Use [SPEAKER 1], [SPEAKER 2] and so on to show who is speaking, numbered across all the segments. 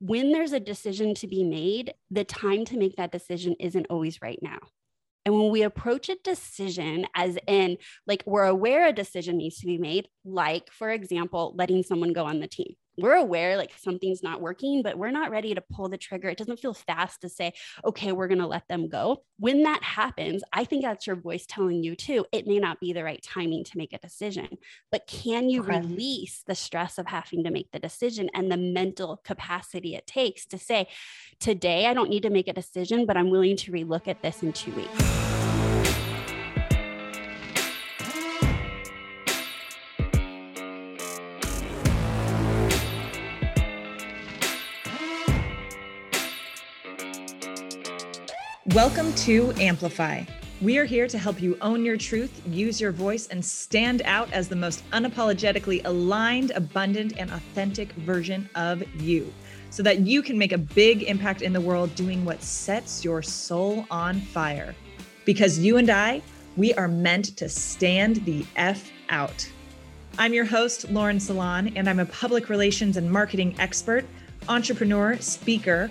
[SPEAKER 1] when there's a decision to be made, the time to make that decision isn't always right now. And when we approach a decision as in, like, we're aware a decision needs to be made, like, for example, letting someone go on the team we're aware like something's not working, but we're not ready to pull the trigger. It doesn't feel fast to say, okay, we're going to let them go. When that happens, I think that's your voice telling you too, it may not be the right timing to make a decision, but can you okay. release the stress of having to make the decision and the mental capacity it takes to say, today I don't need to make a decision, but I'm willing to relook at this in two weeks.
[SPEAKER 2] Welcome to Amplify. We are here to help you own your truth, use your voice, and stand out as the most unapologetically aligned, abundant, and authentic version of you so that you can make a big impact in the world doing what sets your soul on fire. Because you and I, we are meant to stand the F out. I'm your host, Lauren Salon, and I'm a public relations and marketing expert, entrepreneur, speaker,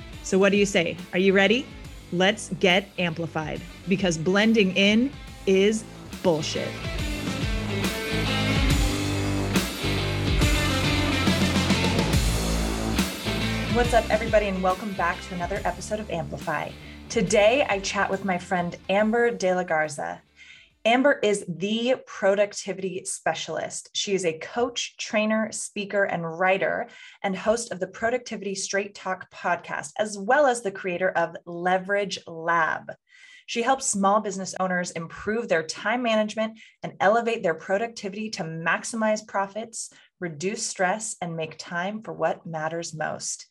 [SPEAKER 2] So, what do you say? Are you ready? Let's get amplified because blending in is bullshit. What's up, everybody, and welcome back to another episode of Amplify. Today, I chat with my friend Amber De La Garza. Amber is the productivity specialist. She is a coach, trainer, speaker, and writer, and host of the Productivity Straight Talk podcast, as well as the creator of Leverage Lab. She helps small business owners improve their time management and elevate their productivity to maximize profits, reduce stress, and make time for what matters most.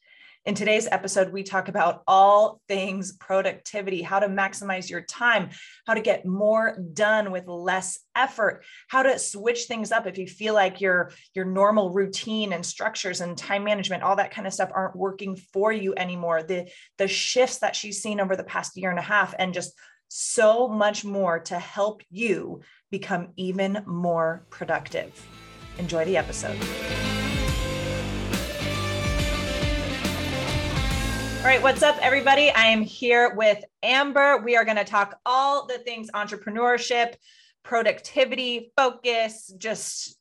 [SPEAKER 2] In today's episode, we talk about all things productivity, how to maximize your time, how to get more done with less effort, how to switch things up if you feel like your your normal routine and structures and time management, all that kind of stuff aren't working for you anymore. The the shifts that she's seen over the past year and a half and just so much more to help you become even more productive. Enjoy the episode. All right, what's up, everybody? I am here with Amber. We are going to talk all the things entrepreneurship, productivity, focus, just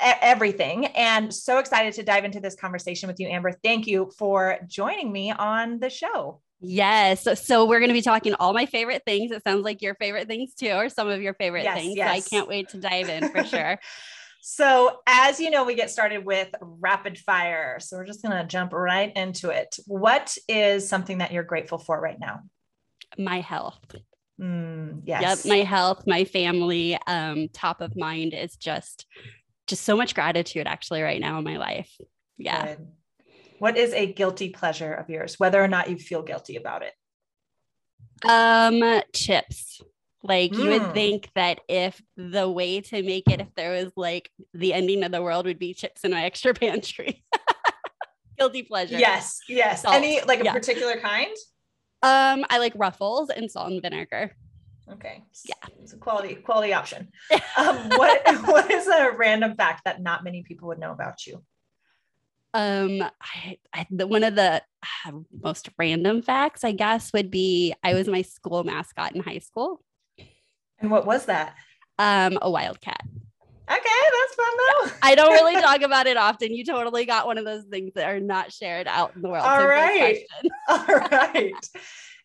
[SPEAKER 2] everything. And so excited to dive into this conversation with you, Amber. Thank you for joining me on the show.
[SPEAKER 1] Yes. So, so we're going to be talking all my favorite things. It sounds like your favorite things too, or some of your favorite yes, things. Yes. So I can't wait to dive in for sure.
[SPEAKER 2] So, as you know, we get started with rapid fire. So, we're just going to jump right into it. What is something that you're grateful for right now?
[SPEAKER 1] My health.
[SPEAKER 2] Mm, yes.
[SPEAKER 1] Yep, my health, my family, um, top of mind is just just so much gratitude actually right now in my life. Yeah. Good.
[SPEAKER 2] What is a guilty pleasure of yours, whether or not you feel guilty about it?
[SPEAKER 1] Um, chips. Like mm. you would mm. think that if the way to make it, if there was like the ending of the world would be chips in my extra pantry. Guilty pleasure.
[SPEAKER 2] Yes, yes. Salt. Any like a yeah. particular kind?
[SPEAKER 1] Um, I like ruffles and salt and vinegar.
[SPEAKER 2] Okay.
[SPEAKER 1] Yeah.
[SPEAKER 2] It's a quality, quality option. um, what what is a random fact that not many people would know about you?
[SPEAKER 1] Um, I, I the, one of the uh, most random facts, I guess, would be I was my school mascot in high school.
[SPEAKER 2] And what was that?
[SPEAKER 1] Um, a wildcat.
[SPEAKER 2] Okay, that's fun though.
[SPEAKER 1] I don't really talk about it often. You totally got one of those things that are not shared out in the world.
[SPEAKER 2] All right. All right.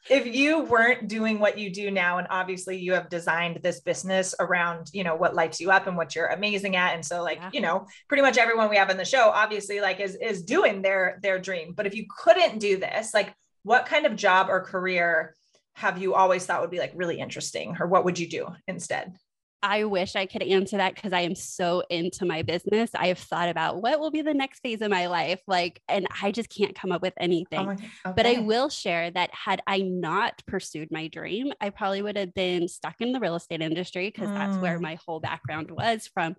[SPEAKER 2] If you weren't doing what you do now, and obviously you have designed this business around, you know, what lights you up and what you're amazing at. And so like, yeah. you know, pretty much everyone we have in the show obviously like is is doing their their dream. But if you couldn't do this, like what kind of job or career have you always thought would be like really interesting or what would you do instead?
[SPEAKER 1] I wish I could answer that because I am so into my business. I have thought about what will be the next phase of my life. Like, and I just can't come up with anything. Oh okay. But I will share that had I not pursued my dream, I probably would have been stuck in the real estate industry because mm. that's where mm. my whole background was from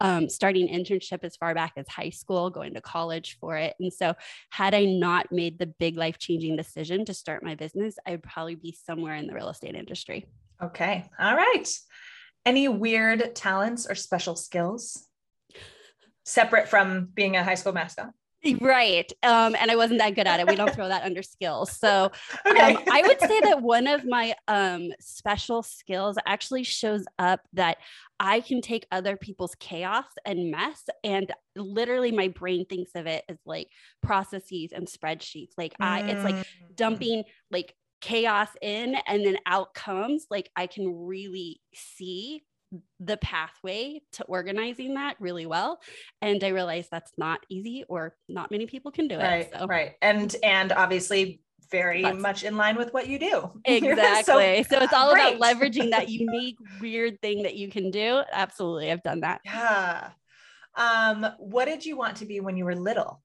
[SPEAKER 1] um, starting internship as far back as high school, going to college for it. And so, had I not made the big life changing decision to start my business, I would probably be somewhere in the real estate industry.
[SPEAKER 2] Okay. All right. Any weird talents or special skills separate from being a high school mascot?
[SPEAKER 1] Right. Um, and I wasn't that good at it. We don't throw that under skills. So okay. um, I would say that one of my um, special skills actually shows up that I can take other people's chaos and mess and literally my brain thinks of it as like processes and spreadsheets. Like I it's like mm. dumping like chaos in and then outcomes. like i can really see the pathway to organizing that really well and i realize that's not easy or not many people can do it
[SPEAKER 2] right so. right and and obviously very much in line with what you do
[SPEAKER 1] exactly so, so, it's all great. about leveraging that unique weird thing that you can do absolutely i've done that
[SPEAKER 2] yeah um what did you want to be when you were little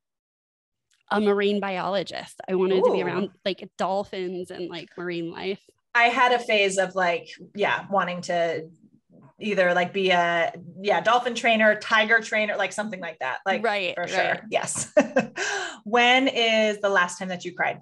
[SPEAKER 1] a marine biologist. I wanted Ooh. to be around like dolphins and like marine life.
[SPEAKER 2] I had a phase of like, yeah, wanting to either like be a yeah dolphin trainer tiger trainer like something like that like right for sure. Right. yes. When is the last time that you cried?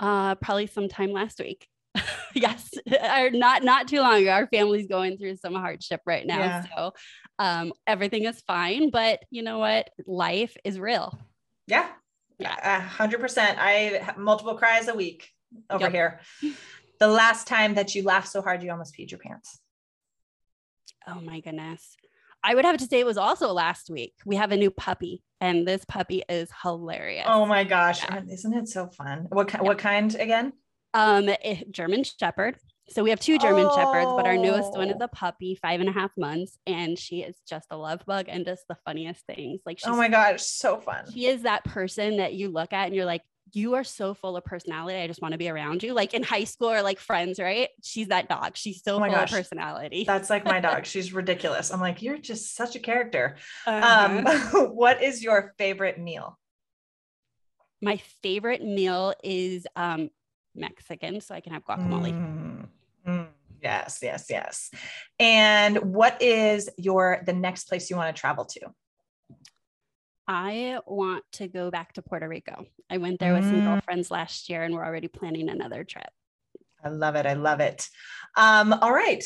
[SPEAKER 1] Uh probably sometime last week. Yes. Or not not too long ago. Our family's going through some hardship right now yeah. so um, everything is fine but you know what? Life is real.
[SPEAKER 2] Yeah. Yeah. 100% i have multiple cries a week over yep. here the last time that you laughed so hard you almost peed your pants
[SPEAKER 1] oh my goodness I would have to say it was also last week. We have a new puppy, and this puppy is hilarious.
[SPEAKER 2] Oh my gosh, yeah. isn't it so fun? What yeah. what kind again?
[SPEAKER 1] Um, eh, German Shepherd. So we have two German oh. Shepherds, but our newest one is oh. a puppy, five and a half months, and she is just a love bug and just the funniest things. Like,
[SPEAKER 2] oh my gosh, so fun.
[SPEAKER 1] She is that person that you look at and you're like, you are so full of personality. I just want to be around you. Like in high school or like friends, right? She's that dog. She's so oh full gosh. of personality.
[SPEAKER 2] That's like my dog. She's ridiculous. I'm like, you're just such a character. Uh-huh. Um, what is your favorite meal?
[SPEAKER 1] My favorite meal is um, Mexican, so I can have guacamole.
[SPEAKER 2] Mm, mm, yes, yes, yes. And what is your the next place you want to travel to?
[SPEAKER 1] I want to go back to Puerto Rico. I went there with mm. some girlfriends last year and we're already planning another trip.
[SPEAKER 2] I love it. I love it. Um, all right.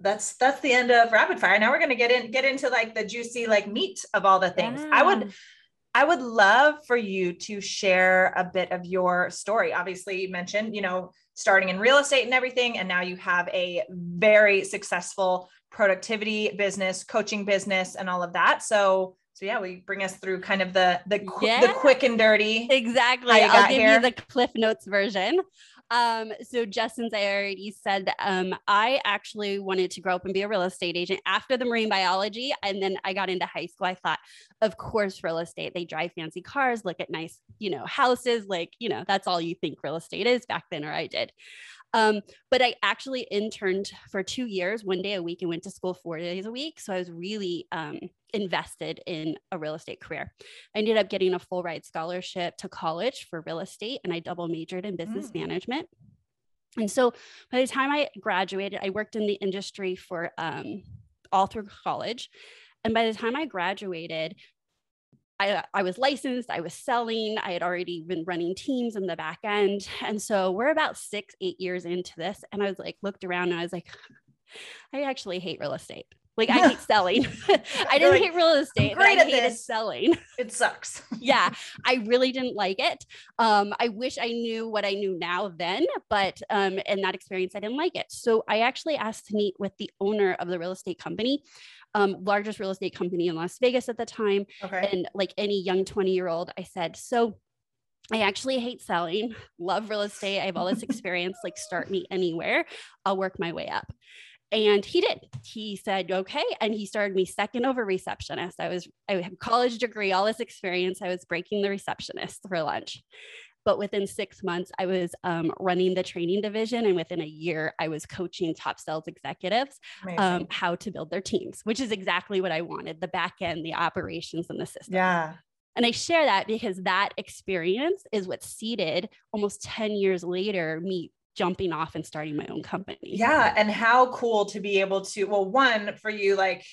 [SPEAKER 2] That's that's the end of rapid fire. Now we're gonna get in get into like the juicy like meat of all the things. Yeah. I would I would love for you to share a bit of your story. Obviously, you mentioned, you know, starting in real estate and everything, and now you have a very successful productivity business, coaching business, and all of that. So, so yeah, we bring us through kind of the the, yeah. the quick and dirty.
[SPEAKER 1] Exactly. I'll give here. you the Cliff Notes version. Um, so just since I already said, um, I actually wanted to grow up and be a real estate agent after the marine biology. And then I got into high school. I thought, of course, real estate, they drive fancy cars, look at nice, you know, houses. Like, you know, that's all you think real estate is back then, or I did. Um, but I actually interned for two years, one day a week, and went to school four days a week. So I was really um, invested in a real estate career. I ended up getting a full ride scholarship to college for real estate, and I double majored in business mm. management. And so by the time I graduated, I worked in the industry for um, all through college. And by the time I graduated, I, I was licensed, I was selling, I had already been running teams in the back end. And so we're about six, eight years into this. And I was like, looked around and I was like, I actually hate real estate. Like I hate selling. I didn't like, hate real estate. but I hated this. selling.
[SPEAKER 2] It sucks.
[SPEAKER 1] yeah, I really didn't like it. Um, I wish I knew what I knew now then, but um, in that experience, I didn't like it. So I actually asked to meet with the owner of the real estate company um, largest real estate company in Las Vegas at the time. Okay. And like any young 20 year old, I said, So I actually hate selling, love real estate. I have all this experience, like start me anywhere. I'll work my way up. And he did. He said, okay. And he started me second over receptionist. I was, I have college degree, all this experience. I was breaking the receptionist for lunch. But within six months, I was um, running the training division. And within a year, I was coaching top sales executives um, how to build their teams, which is exactly what I wanted the back end, the operations, and the system.
[SPEAKER 2] Yeah.
[SPEAKER 1] And I share that because that experience is what seeded almost 10 years later me jumping off and starting my own company.
[SPEAKER 2] Yeah. And how cool to be able to, well, one, for you, like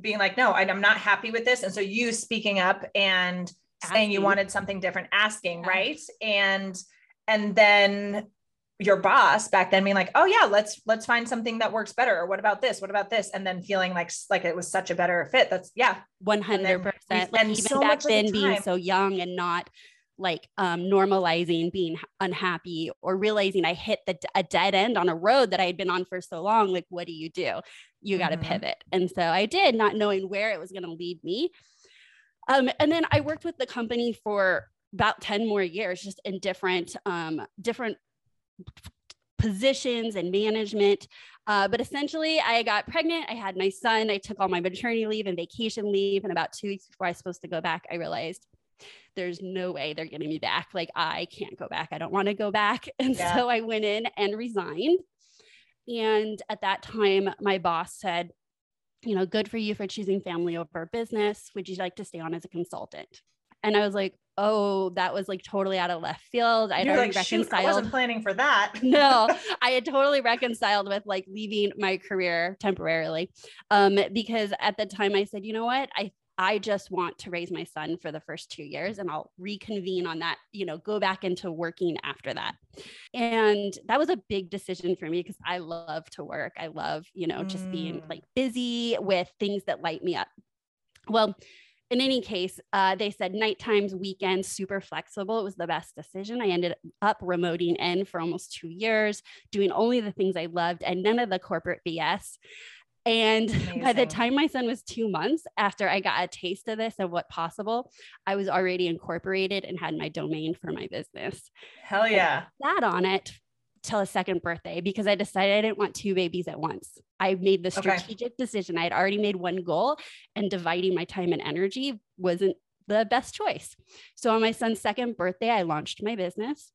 [SPEAKER 2] being like, no, I'm not happy with this. And so you speaking up and asking. saying you wanted something different, asking, yeah. right? And, and then your boss back then being like, oh yeah, let's, let's find something that works better. Or what about this? What about this? And then feeling like, like it was such a better fit. That's yeah.
[SPEAKER 1] 100%. Like even so back then being so young and not like um, normalizing being unhappy or realizing I hit the, a dead end on a road that I had been on for so long. Like, what do you do? You got to mm-hmm. pivot. And so I did, not knowing where it was going to lead me. Um, and then I worked with the company for about 10 more years, just in different, um, different positions and management. Uh, but essentially, I got pregnant. I had my son. I took all my maternity leave and vacation leave. And about two weeks before I was supposed to go back, I realized there's no way they're getting me back. Like, I can't go back. I don't want to go back. And yeah. so I went in and resigned. And at that time, my boss said, you know, good for you for choosing family over business. Would you like to stay on as a consultant? And I was like, oh, that was like totally out of left field. Already
[SPEAKER 2] like,
[SPEAKER 1] reconciled.
[SPEAKER 2] I wasn't planning for that.
[SPEAKER 1] no, I had totally reconciled with like leaving my career temporarily. Um, because at the time I said, you know what? I I just want to raise my son for the first two years and I'll reconvene on that, you know, go back into working after that. And that was a big decision for me because I love to work. I love, you know, just mm. being like busy with things that light me up. Well, in any case, uh, they said night times, weekends, super flexible. It was the best decision. I ended up remoting in for almost two years, doing only the things I loved and none of the corporate BS. And Amazing. by the time my son was two months, after I got a taste of this and what possible, I was already incorporated and had my domain for my business.
[SPEAKER 2] Hell yeah.
[SPEAKER 1] That on it till a second birthday because I decided I didn't want two babies at once. I made the strategic okay. decision. I had already made one goal and dividing my time and energy wasn't the best choice. So on my son's second birthday, I launched my business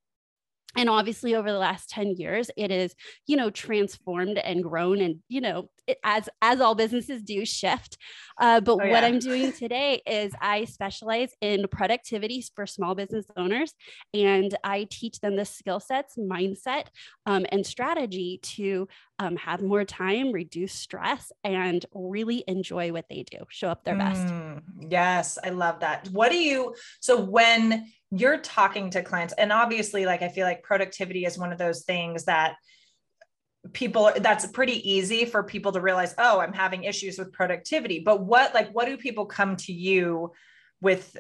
[SPEAKER 1] and obviously over the last 10 years it is you know transformed and grown and you know it, as as all businesses do shift uh, but oh, yeah. what i'm doing today is i specialize in productivity for small business owners and i teach them the skill sets mindset um, and strategy to um, have more time reduce stress and really enjoy what they do show up their best. Mm,
[SPEAKER 2] yes i love that. What do you so when you're talking to clients and obviously like i feel like productivity is one of those things that people that's pretty easy for people to realize oh i'm having issues with productivity. But what like what do people come to you with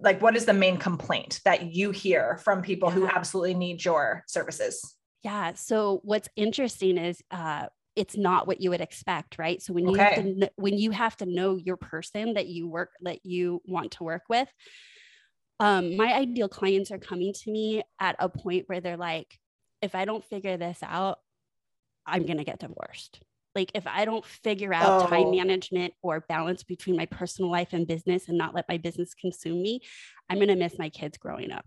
[SPEAKER 2] like what is the main complaint that you hear from people yeah. who absolutely need your services
[SPEAKER 1] yeah so what's interesting is uh it's not what you would expect right so when you okay. have to, when you have to know your person that you work that you want to work with um, my ideal clients are coming to me at a point where they're like, if I don't figure this out, I'm going to get divorced. Like, if I don't figure out oh. time management or balance between my personal life and business and not let my business consume me, I'm going to miss my kids growing up.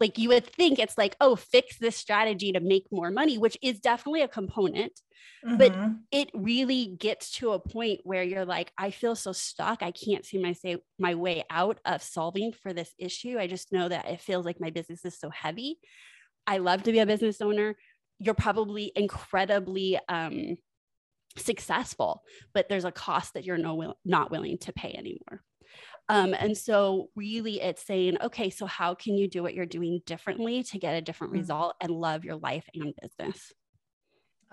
[SPEAKER 1] Like you would think it's like, oh, fix this strategy to make more money, which is definitely a component. Mm-hmm. But it really gets to a point where you're like, I feel so stuck. I can't see my say my way out of solving for this issue. I just know that it feels like my business is so heavy. I love to be a business owner. You're probably incredibly um, successful, but there's a cost that you're no, not willing to pay anymore. Um, and so, really, it's saying, okay, so how can you do what you're doing differently to get a different mm-hmm. result and love your life and business?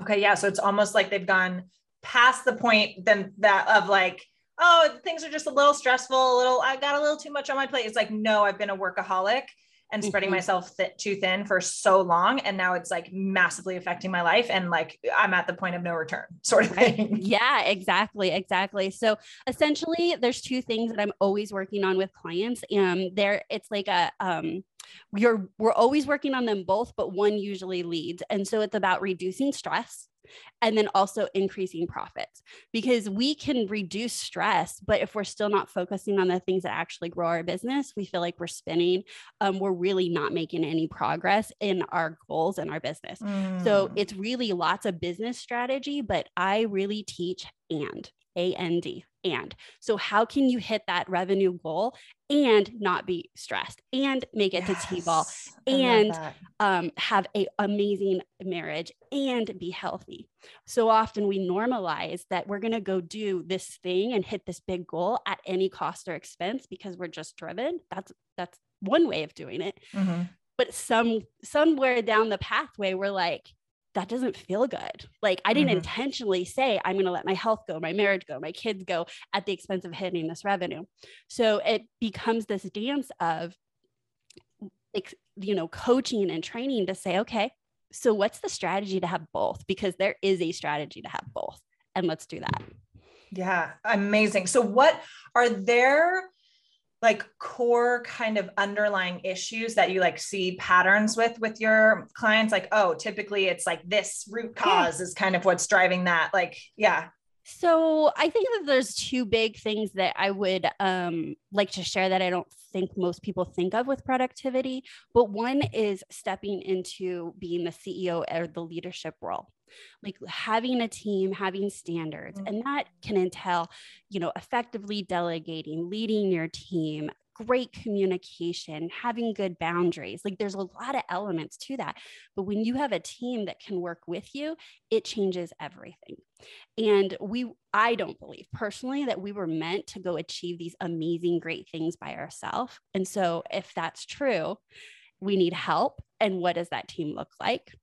[SPEAKER 2] Okay, yeah. So it's almost like they've gone past the point then that of like, oh, things are just a little stressful, a little, I got a little too much on my plate. It's like, no, I've been a workaholic and spreading mm-hmm. myself th- too thin for so long and now it's like massively affecting my life and like i'm at the point of no return sort of thing.
[SPEAKER 1] Yeah exactly exactly. So essentially there's two things that i'm always working on with clients and there it's like a um you're we're always working on them both but one usually leads and so it's about reducing stress and then also increasing profits because we can reduce stress but if we're still not focusing on the things that actually grow our business we feel like we're spinning um, we're really not making any progress in our goals and our business mm. so it's really lots of business strategy but i really teach and a-N-D and. So, how can you hit that revenue goal and not be stressed and make it yes, to T-ball and um, have a amazing marriage and be healthy? So often we normalize that we're going to go do this thing and hit this big goal at any cost or expense because we're just driven. That's that's one way of doing it. Mm-hmm. But some somewhere down the pathway, we're like, that doesn't feel good. Like I didn't mm-hmm. intentionally say I'm going to let my health go, my marriage go, my kids go at the expense of hitting this revenue. So it becomes this dance of you know coaching and training to say okay, so what's the strategy to have both because there is a strategy to have both and let's do that.
[SPEAKER 2] Yeah, amazing. So what are there like core kind of underlying issues that you like see patterns with with your clients like oh typically it's like this root cause yeah. is kind of what's driving that like yeah
[SPEAKER 1] so i think that there's two big things that i would um, like to share that i don't think most people think of with productivity but one is stepping into being the ceo or the leadership role like having a team having standards mm-hmm. and that can entail you know effectively delegating leading your team great communication, having good boundaries. Like there's a lot of elements to that. But when you have a team that can work with you, it changes everything. And we, I don't believe personally that we were meant to go achieve these amazing, great things by ourselves. And so if that's true, we need help. And what does that team look like?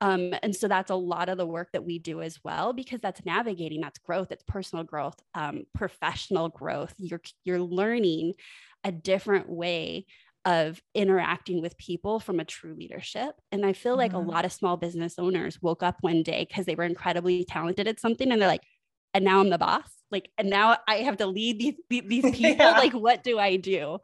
[SPEAKER 1] Um, and so that's a lot of the work that we do as well, because that's navigating, that's growth, it's personal growth, um, professional growth. You're you're learning a different way of interacting with people from a true leadership. And I feel like mm-hmm. a lot of small business owners woke up one day because they were incredibly talented at something, and they're like, and now I'm the boss. Like, and now I have to lead these these people. yeah. Like, what do I do?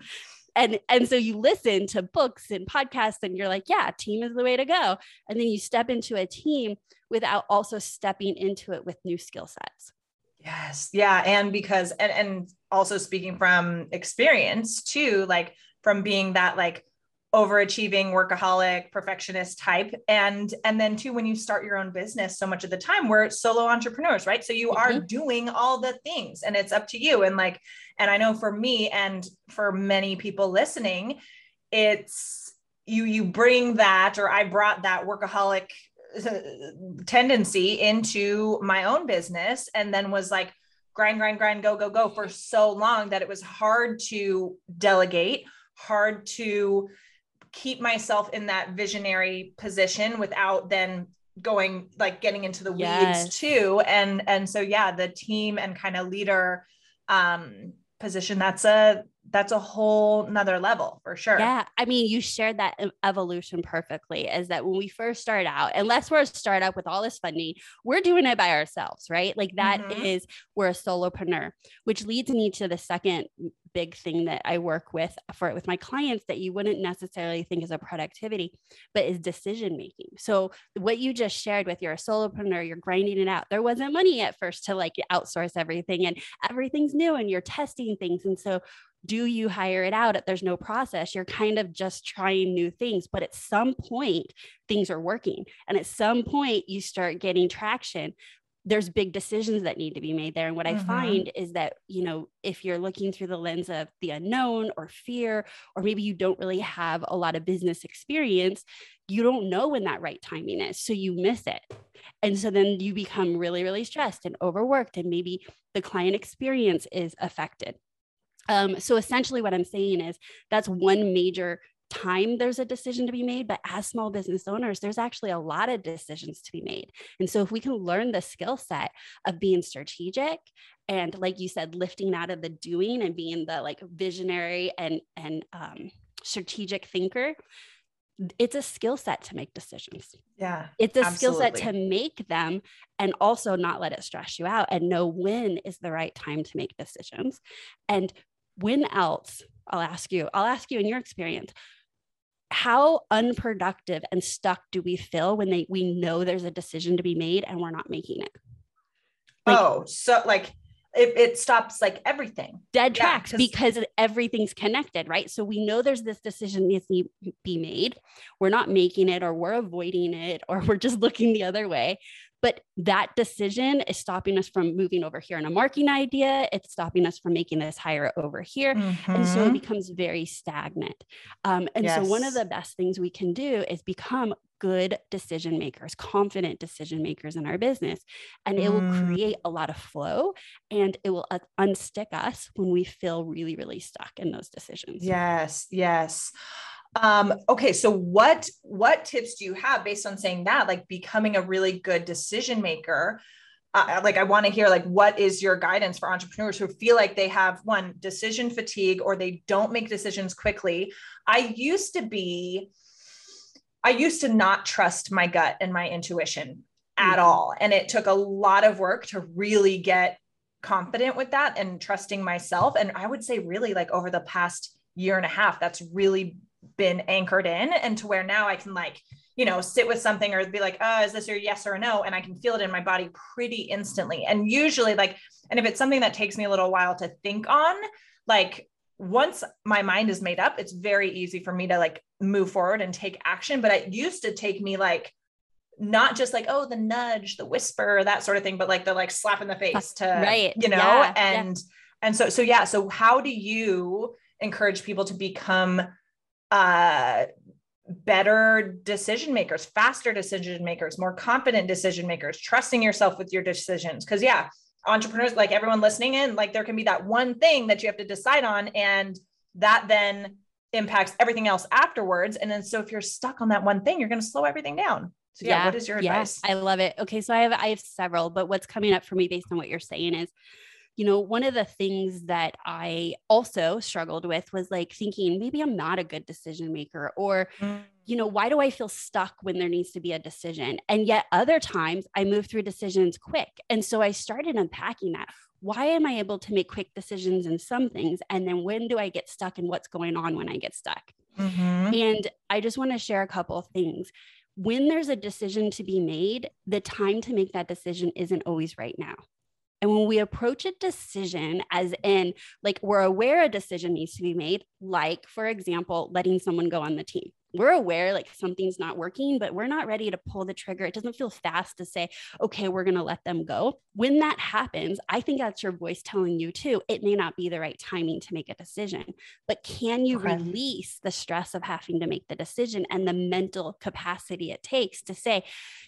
[SPEAKER 1] And and so you listen to books and podcasts and you're like yeah team is the way to go. And then you step into a team without also stepping into it with new skill sets.
[SPEAKER 2] Yes. Yeah. And because and and also speaking from experience too like from being that like overachieving workaholic perfectionist type. And and then too when you start your own business so much of the time we're solo entrepreneurs right? So you mm-hmm. are doing all the things and it's up to you. And like and i know for me and for many people listening it's you you bring that or i brought that workaholic uh, tendency into my own business and then was like grind grind grind go go go for so long that it was hard to delegate hard to keep myself in that visionary position without then going like getting into the yes. weeds too and and so yeah the team and kind of leader um position that's a that's a whole nother level for sure.
[SPEAKER 1] Yeah. I mean, you shared that evolution perfectly is that when we first start out, unless we're a startup with all this funding, we're doing it by ourselves, right? Like that mm-hmm. is we're a solopreneur, which leads me to the second big thing that I work with for it with my clients that you wouldn't necessarily think is a productivity, but is decision making. So what you just shared with you're a solopreneur, you're grinding it out. There wasn't money at first to like outsource everything and everything's new and you're testing things. And so do you hire it out? If there's no process. You're kind of just trying new things but at some point things are working. And at some point you start getting traction. There's big decisions that need to be made there. And what mm-hmm. i find is that you know if you're looking through the lens of the unknown or fear or maybe you don't really have a lot of business experience you don't know when that right timing is. So you miss it. And so then you become really really stressed and overworked and maybe the client experience is affected um, so essentially, what I'm saying is that's one major time there's a decision to be made but as small business owners there's actually a lot of decisions to be made and so if we can learn the skill set of being strategic and like you said lifting out of the doing and being the like visionary and and um, strategic thinker it's a skill set to make decisions.
[SPEAKER 2] Yeah.
[SPEAKER 1] It's a skill set to make them and also not let it stress you out and know when is the right time to make decisions. And when else, I'll ask you, I'll ask you in your experience, how unproductive and stuck do we feel when they we know there's a decision to be made and we're not making it?
[SPEAKER 2] Like, oh so like it, it, stops like everything.
[SPEAKER 1] Dead tracks because everything's connected right? So we know there's this decision needs to be made. We're not making it or we're avoiding it or we're just looking the other way but that decision is stopping us from moving over here in a marketing idea. It's stopping us from making this hire over here. Mm-hmm. And so it mm-hmm. becomes very stagnant. Um, and yes. so one of the best things we can do is become good decision makers, confident decision makers in our business. And it will mm. create a lot of flow and it will uh, unstick us when we feel really, really stuck in those decisions.
[SPEAKER 2] Yes, yes. Um, okay, so what what tips do you have based on saying that, like becoming a really good decision maker? Uh, like I want to hear like what is your guidance for entrepreneurs who feel like they have one decision fatigue or they don't make decisions quickly. I used to be I used to not trust my gut and my intuition at mm-hmm. all and it took a lot of work to really get confident with that and trusting myself and I would say really like over the past year and a half that's really been anchored in and to where now I can like, you know, sit with something or be like, oh, is this your yes or no? And I can feel it in my body pretty instantly. And usually, like, and if it's something that takes me a little while to think on, like, once my mind is made up, it's very easy for me to like move forward and take action. But it used to take me like, not just like, oh, the nudge, the whisper, that sort of thing, but like the like slap in the face to, right. you know, yeah, and, yeah. and so, so yeah. So how do you encourage people to become uh, better decision makers, faster decision makers, more confident decision makers, trusting yourself with your decisions. Because, yeah, entrepreneurs, like everyone listening in, like there can be that one thing that you have to decide on, and that then impacts everything else afterwards. And then, so if you're stuck on that one thing, you're going to slow everything down. So, yeah, yeah what is your advice?
[SPEAKER 1] I love it. Okay, so I have I have several, but what's coming up for me based on what you're saying is you know, one of the things that I also struggled with was like thinking maybe I'm not a good decision maker or, mm. you know, why do I feel stuck when there needs to be a decision? And yet other times I move through decisions quick. And so I started unpacking that. Why am I able to make quick decisions in some things? And then when do I get stuck and what's going on when I get stuck? Mm-hmm. And I just want to share a couple of things when there's a decision to be made, the time to make that decision isn't always right now. And when we approach a decision, as in, like, we're aware a decision needs to be made, like, for example, letting someone go on the team we're aware like something's not working, but we're not ready to pull the trigger. It doesn't feel fast to say, okay, we're going to let them go. When that happens, I think that's your voice telling you too, it may not be the right timing to make a decision, but can you okay. release the stress of having to make the decision and the mental capacity it takes to say,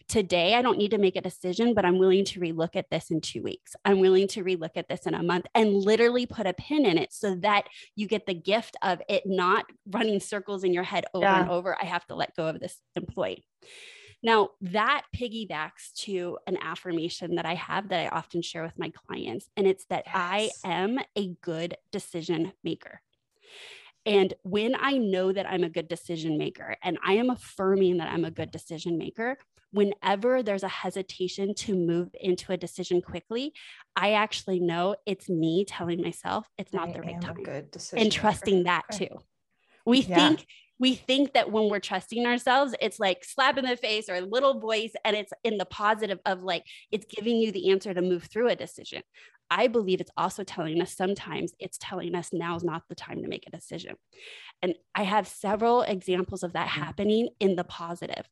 [SPEAKER 1] today I don't need to make a decision, but I'm willing to relook at this in two weeks. I'm willing to relook at this in a month and literally put a pin in it so that you get the gift of it not running circles in your head over yeah. and over over, I have to let go of this employee. Now, that piggybacks to an affirmation that I have that I often share with my clients, and it's that yes. I am a good decision maker. And when I know that I'm a good decision maker and I am affirming that I'm a good decision maker, whenever there's a hesitation to move into a decision quickly, I actually know it's me telling myself it's not I the right time. good decision and trusting maker. that too. We yeah. think we think that when we're trusting ourselves, it's like slap in the face or a little voice, and it's in the positive of like it's giving you the answer to move through a decision. I believe it's also telling us sometimes it's telling us now is not the time to make a decision. And I have several examples of that happening in the positive.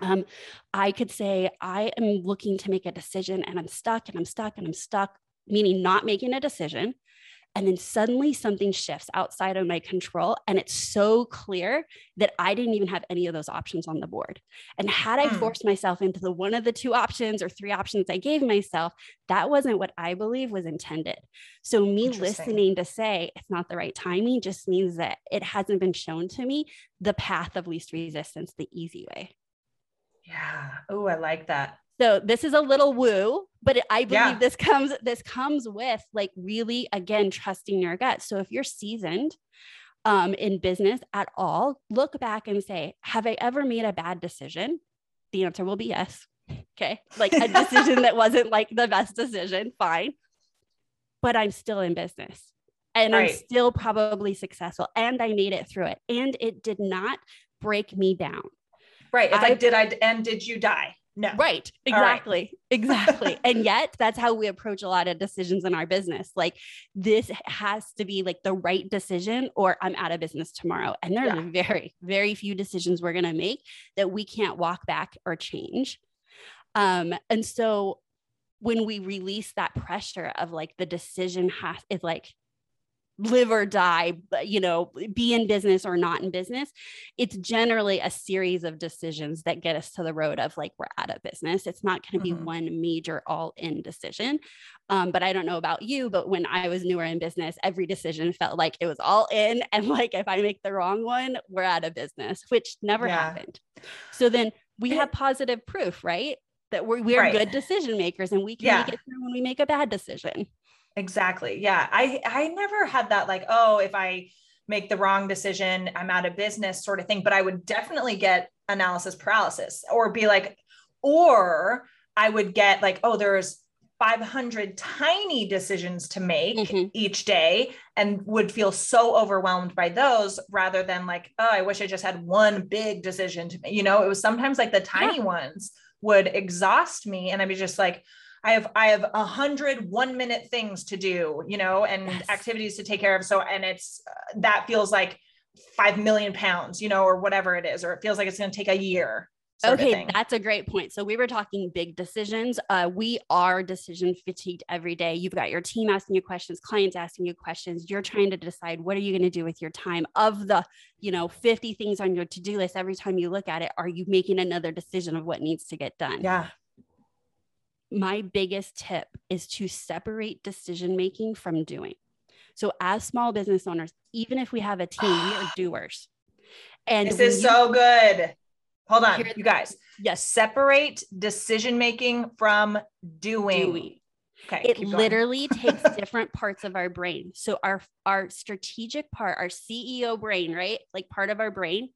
[SPEAKER 1] Um, I could say, I am looking to make a decision and I'm stuck and I'm stuck and I'm stuck, meaning not making a decision. And then suddenly something shifts outside of my control. And it's so clear that I didn't even have any of those options on the board. And had I hmm. forced myself into the one of the two options or three options I gave myself, that wasn't what I believe was intended. So, me listening to say it's not the right timing just means that it hasn't been shown to me the path of least resistance, the easy way.
[SPEAKER 2] Yeah. Oh, I like that.
[SPEAKER 1] So this is a little woo, but I believe yeah. this comes this comes with like really again trusting your gut. So if you're seasoned um, in business at all, look back and say, have I ever made a bad decision? The answer will be yes. Okay, like a decision that wasn't like the best decision, fine. But I'm still in business and right. I'm still probably successful and I made it through it. And it did not break me down.
[SPEAKER 2] Right. It's I, like, did I, and did you die? No.
[SPEAKER 1] Right. Exactly. Right. Exactly. and yet that's how we approach a lot of decisions in our business. Like this has to be like the right decision or I'm out of business tomorrow. And there's yeah. very, very few decisions we're going to make that we can't walk back or change. Um, and so when we release that pressure of like the decision has is like live or die, you know, be in business or not in business. It's generally a series of decisions that get us to the road of like, we're out of business. It's not going to be mm-hmm. one major all in decision. Um, but I don't know about you, but when I was newer in business, every decision felt like it was all in. And like, if I make the wrong one, we're out of business, which never yeah. happened. So then we have positive proof, right? That we're, we're right. good decision makers and we can yeah. make it through when we make a bad decision.
[SPEAKER 2] Exactly. Yeah. I I never had that like, oh, if I make the wrong decision, I'm out of business sort of thing, but I would definitely get analysis paralysis or be like or I would get like, oh, there's 500 tiny decisions to make mm-hmm. each day and would feel so overwhelmed by those rather than like, oh, I wish I just had one big decision to make. You know, it was sometimes like the tiny yeah. ones would exhaust me. And I'd be just like, I have I have a hundred one minute things to do, you know, and yes. activities to take care of. So, and it's uh, that feels like five million pounds, you know, or whatever it is, or it feels like it's going to take a year.
[SPEAKER 1] Okay, that's a great point. So we were talking big decisions. Uh, we are decision fatigued every day. You've got your team asking you questions, clients asking you questions. You're trying to decide what are you going to do with your time. Of the, you know, 50 things on your to-do list, every time you look at it, are you making another decision of what needs to get done?
[SPEAKER 2] Yeah
[SPEAKER 1] my biggest tip is to separate decision making from doing. So, as small business owners, even if we have a team, we are doers.
[SPEAKER 2] And this is so good. Hold on, you guys.
[SPEAKER 1] Yes.
[SPEAKER 2] Separate decision making from doing. doing.
[SPEAKER 1] Okay, it literally takes different parts of our brain. So our our strategic part, our CEO brain, right? Like part of our brain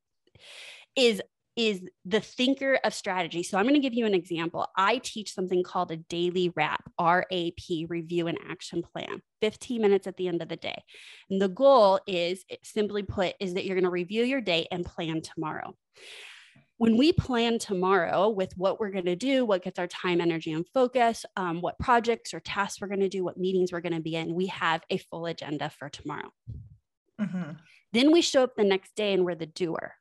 [SPEAKER 1] is is the thinker of strategy. So I'm going to give you an example. I teach something called a daily RAP, RAP, review and action plan, 15 minutes at the end of the day. And the goal is simply put is that you're going to review your day and plan tomorrow. When we plan tomorrow with what we're going to do, what gets our time, energy, and focus, um, what projects or tasks we're going to do, what meetings we're going to be in, we have a full agenda for tomorrow. Mm-hmm. Then we show up the next day and we're the doer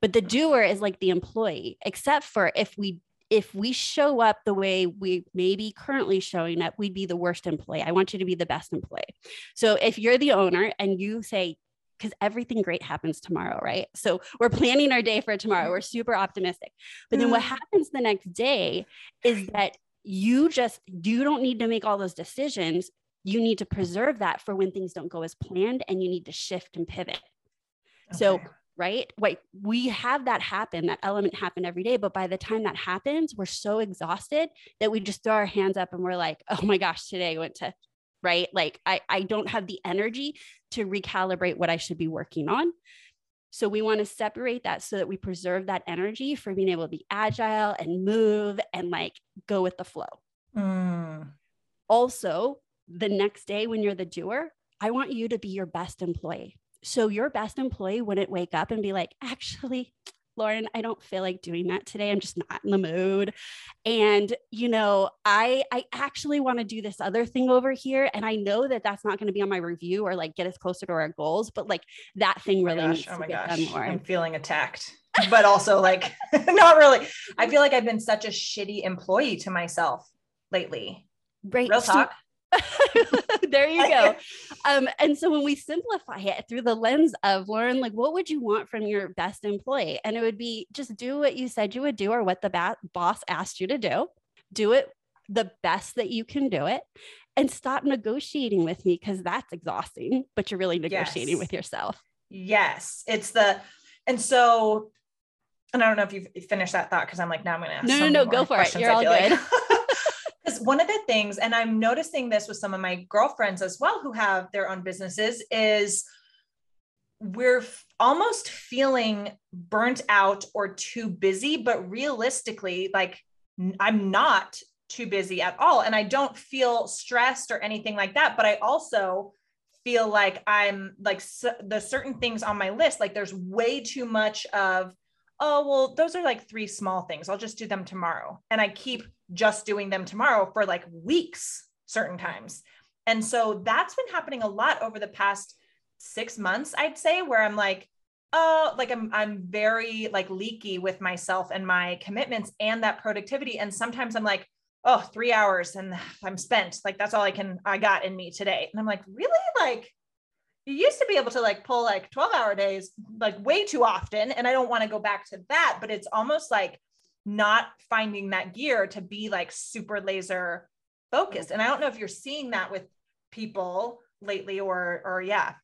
[SPEAKER 1] but the doer is like the employee, except for if we if we show up the way we may be currently showing up, we'd be the worst employee. I want you to be the best employee. So if you're the owner and you say, because everything great happens tomorrow, right? So we're planning our day for tomorrow. We're super optimistic. But then what mm. happens the next day is that you just you don't need to make all those decisions. You need to preserve that for when things don't go as planned and you need to shift and pivot. Okay. So right? Like we have that happen, that element happen every day. But by the time that happens, we're so exhausted that we just throw our hands up and we're like, oh my gosh, today I went to, right? Like I, I don't have the energy to recalibrate what I should be working on. So we want to separate that so that we preserve that energy for being able to be agile and move and like go with the flow. Mm. Also, the next day when you're the doer, I want you to be your best employee. So your best employee wouldn't wake up and be like, actually, Lauren, I don't feel like doing that today. I'm just not in the mood. And you know, I I actually want to do this other thing over here and I know that that's not going to be on my review or like get us closer to our goals, but like that thing oh really oh needs oh to get gosh. done more.
[SPEAKER 2] I'm feeling attacked. But also like not really. I feel like I've been such a shitty employee to myself lately.
[SPEAKER 1] Right.
[SPEAKER 2] Real talk.
[SPEAKER 1] there you go. Um, and so when we simplify it through the lens of Lauren, like what would you want from your best employee? And it would be just do what you said you would do or what the ba- boss asked you to do. Do it the best that you can do it and stop negotiating with me because that's exhausting, but you're really negotiating yes. with yourself.
[SPEAKER 2] Yes. It's the, and so, and I don't know if you've finished that thought because I'm like, now I'm going to ask.
[SPEAKER 1] No, no, no, go for it. You're all good.
[SPEAKER 2] Because one of the things, and I'm noticing this with some of my girlfriends as well who have their own businesses, is we're f- almost feeling burnt out or too busy, but realistically, like I'm not too busy at all. And I don't feel stressed or anything like that. But I also feel like I'm like the certain things on my list, like there's way too much of oh, well, those are like three small things. I'll just do them tomorrow. And I keep just doing them tomorrow for like weeks, certain times. And so that's been happening a lot over the past six months, I'd say, where I'm like, oh, like I'm I'm very like leaky with myself and my commitments and that productivity. And sometimes I'm like, oh, three hours and I'm spent. Like that's all I can I got in me today. And I'm like, really? Like you used to be able to like pull like 12 hour days like way too often and i don't want to go back to that but it's almost like not finding that gear to be like super laser focused and i don't know if you're seeing that with people lately or or yeah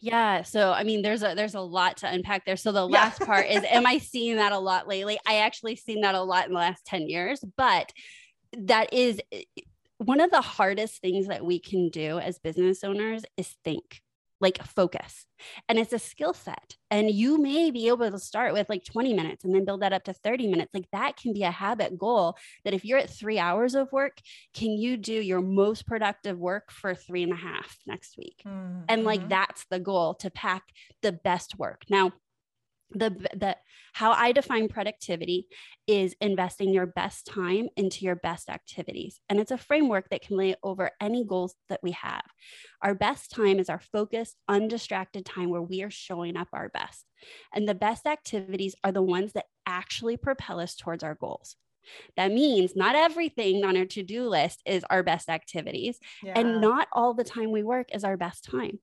[SPEAKER 1] yeah. So I mean, there's a there's a lot to unpack there. So the last yeah. part is am I seeing that a lot lately? I actually seen that a lot in the last 10 years, but that is eh, one of the hardest things that we can do as business owners is think like focus and it's a skill set and you may be able to start with like 20 minutes and then build that up to 30 minutes like that can be a habit goal that if you're at three hours of work can you do your most productive work for three and a half next week mm-hmm. and like mm-hmm. that's the goal to pack the best work now the the how i define productivity is investing your best time into your best activities. And it's a framework that can lay over any goals that we have. Our best time is our focused undistracted time where we are showing up our best. And the best activities are the ones that actually propel us towards our goals. That means not everything on our to-do list is our best activities. Yeah. and not all the time we work is our best time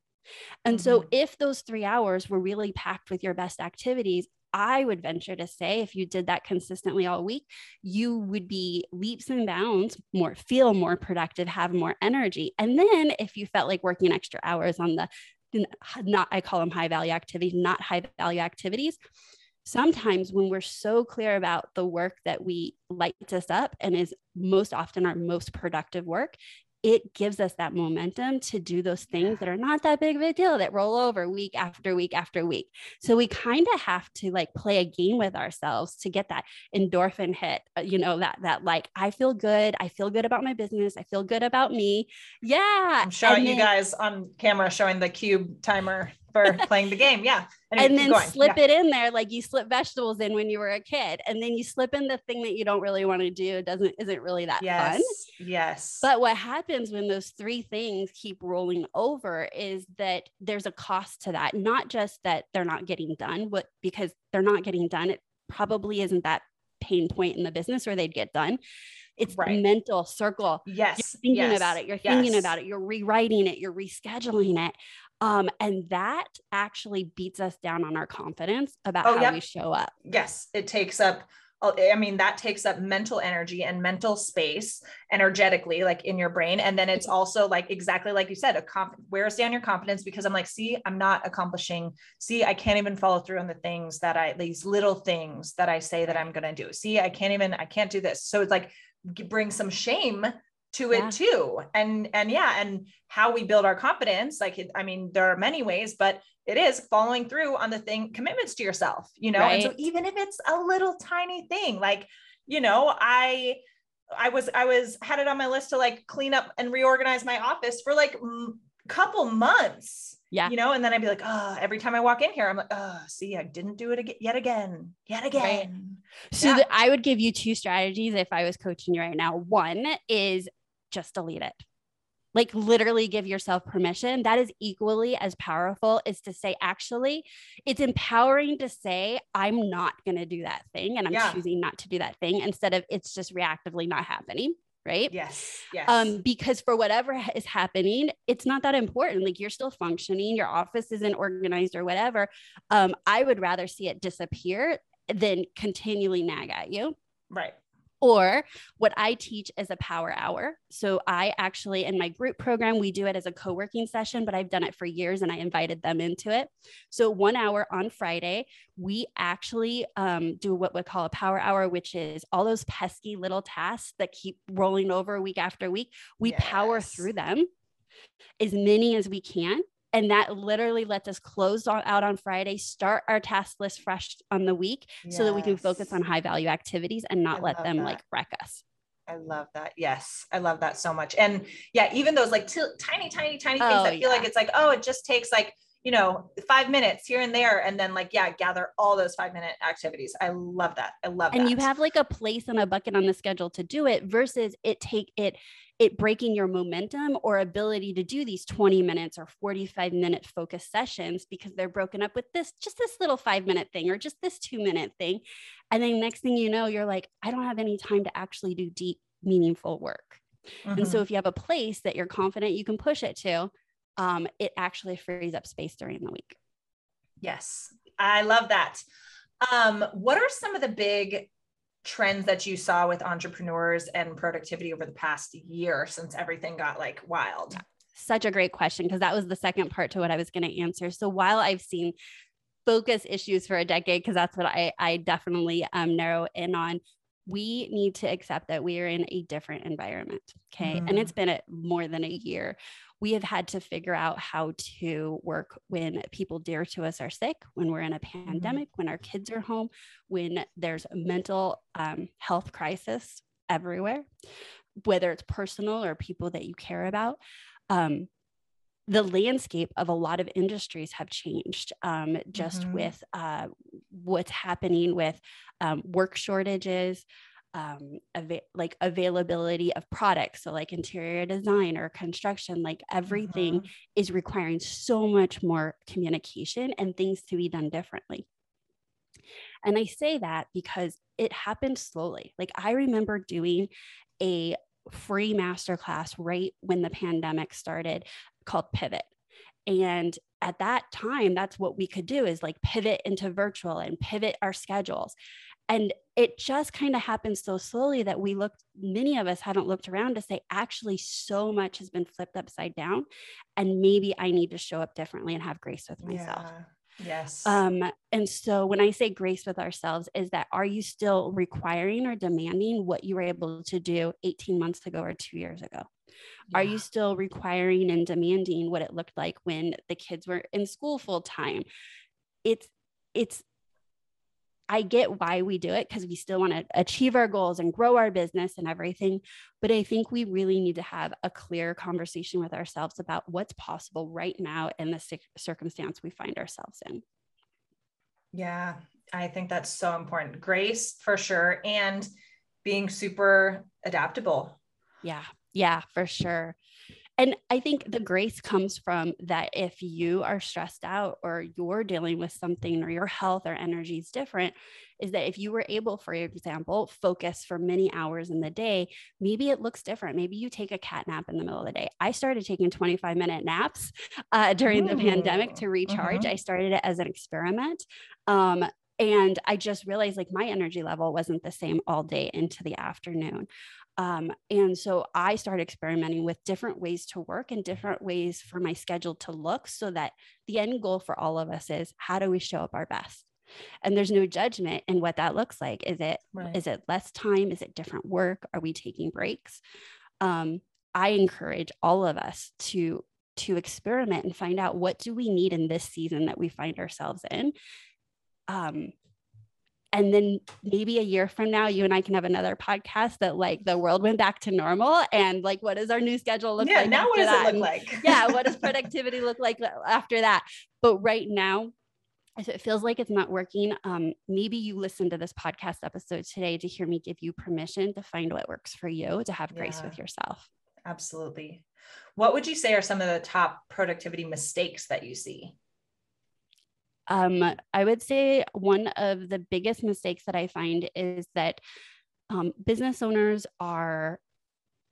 [SPEAKER 1] and mm-hmm. so, if those three hours were really packed with your best activities, I would venture to say if you did that consistently all week, you would be leaps and bounds more, feel more productive, have more energy. And then if you felt like working extra hours on the not, I call them high value activities, not high value activities. Sometimes when we're so clear about the work that we lights us up and is most often our most productive work, it gives us that momentum to do those things that are not that big of a deal that roll over week after week after week. So we kind of have to like play a game with ourselves to get that endorphin hit, uh, you know, that that like I feel good, I feel good about my business, I feel good about me. Yeah.
[SPEAKER 2] I'm showing then, you guys on camera showing the cube timer for playing the game. Yeah.
[SPEAKER 1] Anyway, and then going. slip yeah. it in there like you slip vegetables in when you were a kid. And then you slip in the thing that you don't really want to do. It doesn't isn't really that
[SPEAKER 2] yes.
[SPEAKER 1] fun.
[SPEAKER 2] Yes.
[SPEAKER 1] But what happens when those three things keep rolling over is that there's a cost to that. Not just that they're not getting done, but because they're not getting done, it probably isn't that pain point in the business where they'd get done. It's right. the mental circle.
[SPEAKER 2] Yes.
[SPEAKER 1] You're thinking
[SPEAKER 2] yes.
[SPEAKER 1] about it. You're thinking yes. about it. You're rewriting it. You're rescheduling it. Um, and that actually beats us down on our confidence about oh, how yep. we show up.
[SPEAKER 2] Yes, it takes up I mean, that takes up mental energy and mental space energetically, like in your brain. And then it's also like exactly like you said, a comp wears down your confidence because I'm like, see, I'm not accomplishing. See, I can't even follow through on the things that I, these little things that I say that I'm going to do. See, I can't even, I can't do this. So it's like, bring some shame to it yeah. too and and yeah and how we build our confidence like i mean there are many ways but it is following through on the thing commitments to yourself you know right. and so even if it's a little tiny thing like you know i i was i was had it on my list to like clean up and reorganize my office for like a couple months
[SPEAKER 1] yeah
[SPEAKER 2] you know and then i'd be like oh every time i walk in here i'm like oh see i didn't do it again yet again yet again right.
[SPEAKER 1] so yeah. the, i would give you two strategies if i was coaching you right now one is just delete it. Like literally give yourself permission. That is equally as powerful as to say, actually, it's empowering to say, I'm not going to do that thing and I'm yeah. choosing not to do that thing instead of it's just reactively not happening right?
[SPEAKER 2] Yes. Yes.
[SPEAKER 1] Um, because for whatever is happening, it's not that important. Like you're still functioning, your office isn't organized or whatever. Um, I would rather see it disappear than continually nag at you.
[SPEAKER 2] Right.
[SPEAKER 1] Or what I teach is a power hour. So I actually, in my group program, we do it as a co working session, but I've done it for years and I invited them into it. So one hour on Friday, we actually um, do what we call a power hour, which is all those pesky little tasks that keep rolling over week after week. We yes. power through them as many as we can and that literally lets us close on, out on Friday, start our task list fresh on the week yes. so that we can focus on high value activities and not I let them that. like wreck us.
[SPEAKER 2] I love that. Yes, I love that so much. And yeah, even those like t- tiny, tiny, tiny things oh, that feel yeah. like it's like, oh, it just takes like, you know, five minutes here and there. And then like, yeah, gather all those five minute activities. I love that. I love
[SPEAKER 1] and
[SPEAKER 2] that.
[SPEAKER 1] And you have like a place and a bucket on the schedule to do it versus it take it it breaking your momentum or ability to do these 20 minutes or 45 minute focus sessions because they're broken up with this just this little five minute thing or just this two minute thing and then next thing you know you're like i don't have any time to actually do deep meaningful work mm-hmm. and so mm-hmm. if you have a place that you're confident you can push it to um, it actually frees up space during the week
[SPEAKER 2] yes i love that um, what are some of the big trends that you saw with entrepreneurs and productivity over the past year since everything got like wild?
[SPEAKER 1] Such a great question because that was the second part to what I was going to answer. So while I've seen focus issues for a decade, because that's what I, I definitely um, narrow in on, we need to accept that we are in a different environment. Okay. Mm-hmm. And it's been a, more than a year we have had to figure out how to work when people dear to us are sick, when we're in a mm-hmm. pandemic, mm-hmm. when our kids are home, when there's a mental um, health crisis everywhere, whether it's personal or people that you care about. Um, the landscape of a lot of industries have changed um, just mm-hmm. with uh, what's happening with um, work shortages um, av- like availability of products. So, like interior design or construction, like everything mm-hmm. is requiring so much more communication and things to be done differently. And I say that because it happened slowly. Like, I remember doing a free masterclass right when the pandemic started called Pivot. And at that time, that's what we could do is like pivot into virtual and pivot our schedules and it just kind of happened so slowly that we looked many of us haven't looked around to say actually so much has been flipped upside down and maybe i need to show up differently and have grace with myself
[SPEAKER 2] yeah. Yes.
[SPEAKER 1] Um, and so when I say grace with ourselves, is that are you still requiring or demanding what you were able to do 18 months ago or two years ago? Yeah. Are you still requiring and demanding what it looked like when the kids were in school full time? It's it's I get why we do it because we still want to achieve our goals and grow our business and everything. But I think we really need to have a clear conversation with ourselves about what's possible right now in the circumstance we find ourselves in.
[SPEAKER 2] Yeah, I think that's so important. Grace for sure. And being super adaptable.
[SPEAKER 1] Yeah, yeah, for sure. And I think the grace comes from that if you are stressed out or you're dealing with something or your health or energy is different, is that if you were able, for example, focus for many hours in the day, maybe it looks different. Maybe you take a cat nap in the middle of the day. I started taking 25 minute naps uh, during Ooh. the pandemic to recharge. Mm-hmm. I started it as an experiment. Um, and I just realized like my energy level wasn't the same all day into the afternoon. Um, and so I started experimenting with different ways to work and different ways for my schedule to look so that the end goal for all of us is how do we show up our best? And there's no judgment in what that looks like. Is it right. is it less time? Is it different work? Are we taking breaks? Um, I encourage all of us to to experiment and find out what do we need in this season that we find ourselves in um, and then maybe a year from now you and i can have another podcast that like the world went back to normal and like what does our new schedule look
[SPEAKER 2] yeah,
[SPEAKER 1] like
[SPEAKER 2] now what does that? it look like?
[SPEAKER 1] yeah what does productivity look like after that? But right now if it feels like it's not working um, maybe you listen to this podcast episode today to hear me give you permission to find what works for you to have grace with yourself.
[SPEAKER 2] Absolutely. What would you say are some of the top productivity mistakes that you see
[SPEAKER 1] um, I would say one of the biggest mistakes that I find is that um, business owners are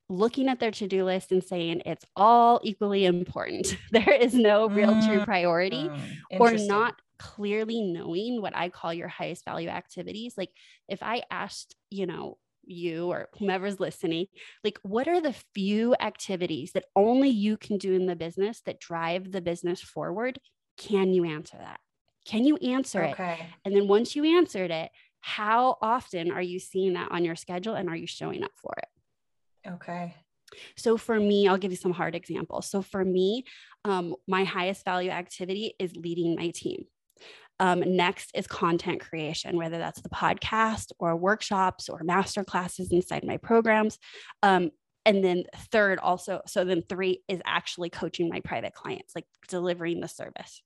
[SPEAKER 1] looking at their to-do list and saying it's all equally important. there is no real true mm, priority mm, or not clearly knowing what I call your highest value activities. Like if I asked, you know, you or whomever's listening, like what are the few activities that only you can do in the business that drive the business forward? Can you answer that? Can you answer okay. it? And then once you answered it, how often are you seeing that on your schedule and are you showing up for it?
[SPEAKER 2] Okay.
[SPEAKER 1] So for me, I'll give you some hard examples. So for me, um, my highest value activity is leading my team. Um, next is content creation, whether that's the podcast or workshops or master classes inside my programs. Um, and then third also so then three is actually coaching my private clients like delivering the service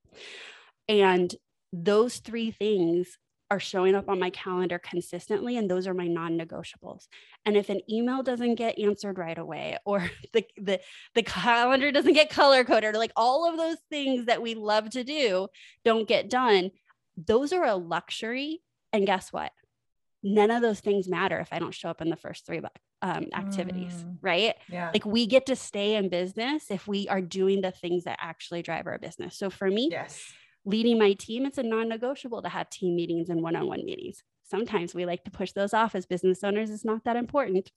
[SPEAKER 1] and those three things are showing up on my calendar consistently and those are my non-negotiables. And if an email doesn't get answered right away or the the, the calendar doesn't get color coded or like all of those things that we love to do don't get done those are a luxury. And guess what? None of those things matter if i don't show up in the first three um, activities mm, right?
[SPEAKER 2] Yeah.
[SPEAKER 1] Like we get to stay in business if we are doing the things that actually drive our business. So for me
[SPEAKER 2] yes
[SPEAKER 1] leading my team, it's a non negotiable to have team meetings and one on one meetings. Sometimes we like to push those off as business owners. It's not that important.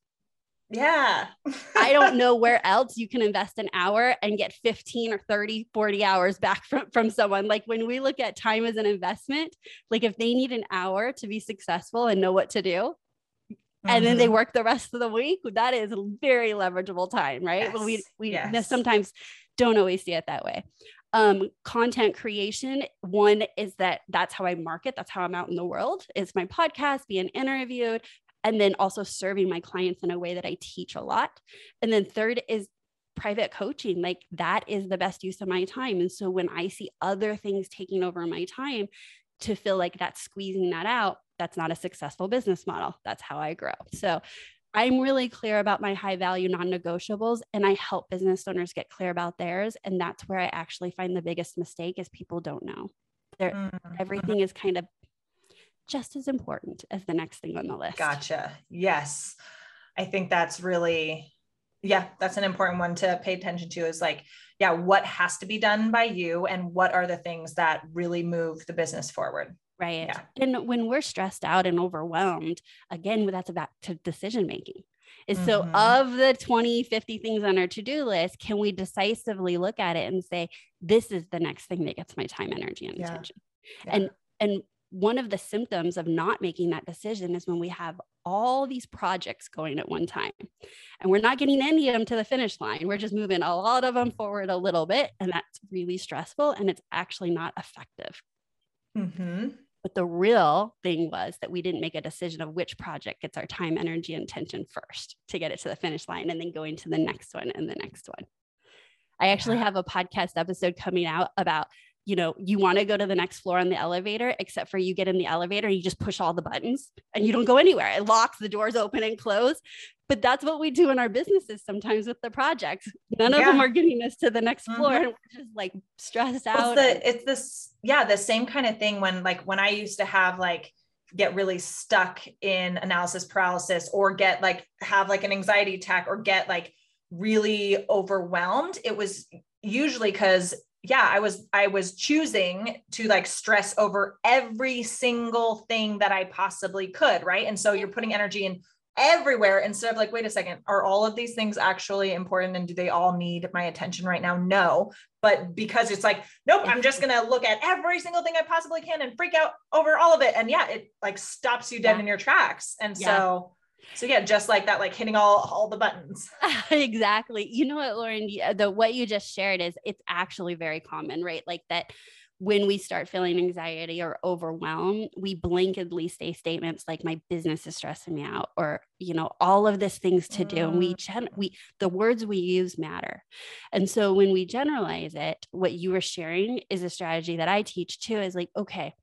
[SPEAKER 2] Yeah.
[SPEAKER 1] I don't know where else you can invest an hour and get 15 or 30, 40 hours back from, from someone. Like when we look at time as an investment, like if they need an hour to be successful and know what to do, and mm-hmm. then they mm-hmm. work the rest of the week, that is very leverageable time, right? Yes. But we we yes. sometimes don't always see it that way um, content creation. One is that that's how i market that's how i'm out in the world is my podcast being interviewed and then also serving my clients in a way that i teach a lot. And then third is private coaching. Like that is the best use of my time. And so when i see other things taking over my time to feel like that's squeezing that out that's not a successful business model. That's how i grow. So I'm really clear about my high value non negotiables and I help business owners get clear about theirs. And that's where I actually find the biggest mistake is people don't know. mm-hmm. Everything is kind of just as important as the next thing on the list.
[SPEAKER 2] Gotcha. Yes. I think that's really, yeah, that's an important one to pay attention to is like, yeah, what has to be done by you and what are the things that really move the business forward?
[SPEAKER 1] Right. Yeah. And when we're stressed out and overwhelmed, again, that's about to decision making. Is mm-hmm. so of the 20, 50 things on our to-do list, can we decisively look at it and say, this is the next thing that gets my time, energy, and yeah. attention? Yeah. And and one of the symptoms of not making that decision is when we have all these projects going at one time and we're not getting any of them to the finish line. We're just moving a lot of them forward a little bit. And that's really stressful and it's actually not effective.
[SPEAKER 2] Mm-hmm.
[SPEAKER 1] But the real thing was that we didn't make a decision of which project gets our time, energy, and attention first to get it to the finish line and then going to the next one and the next one. I actually have a podcast episode coming out about you know, you want to go to the next floor on the elevator, except for you get in the elevator, you just push all the buttons and you don't go anywhere. It locks, the doors open and close. But that's what we do in our businesses sometimes with the projects. None of them are getting us to the next mm-hmm. floor. And we're just like stressed out.
[SPEAKER 2] It's, the, it's this, yeah, the same kind of thing when like when I used to have like get really stuck in analysis paralysis or get like have like an anxiety attack or get like really overwhelmed. It was usually because yeah i was i was choosing to like stress over every single thing that i possibly could right? And so you're putting energy in everywhere instead of like wait a second are all of these things actually important and do they all need my attention right now? No but because it's like nope i'm just going to look at every single thing i possibly can and freak out over all of it. And yeah it like stops you dead yeah. in your tracks. And yeah. so so yeah, just like that, like hitting all all the buttons.
[SPEAKER 1] exactly. You know what, Lauren? The what you just shared is it's actually very common, right? Like that when we start feeling anxiety or overwhelm, we blanketly say statements like "my business is stressing me out" or you know all of this things to do. And we mm. gen- we the words we use matter, and so when we generalize it, what you were sharing is a strategy that I teach too. Is like okay,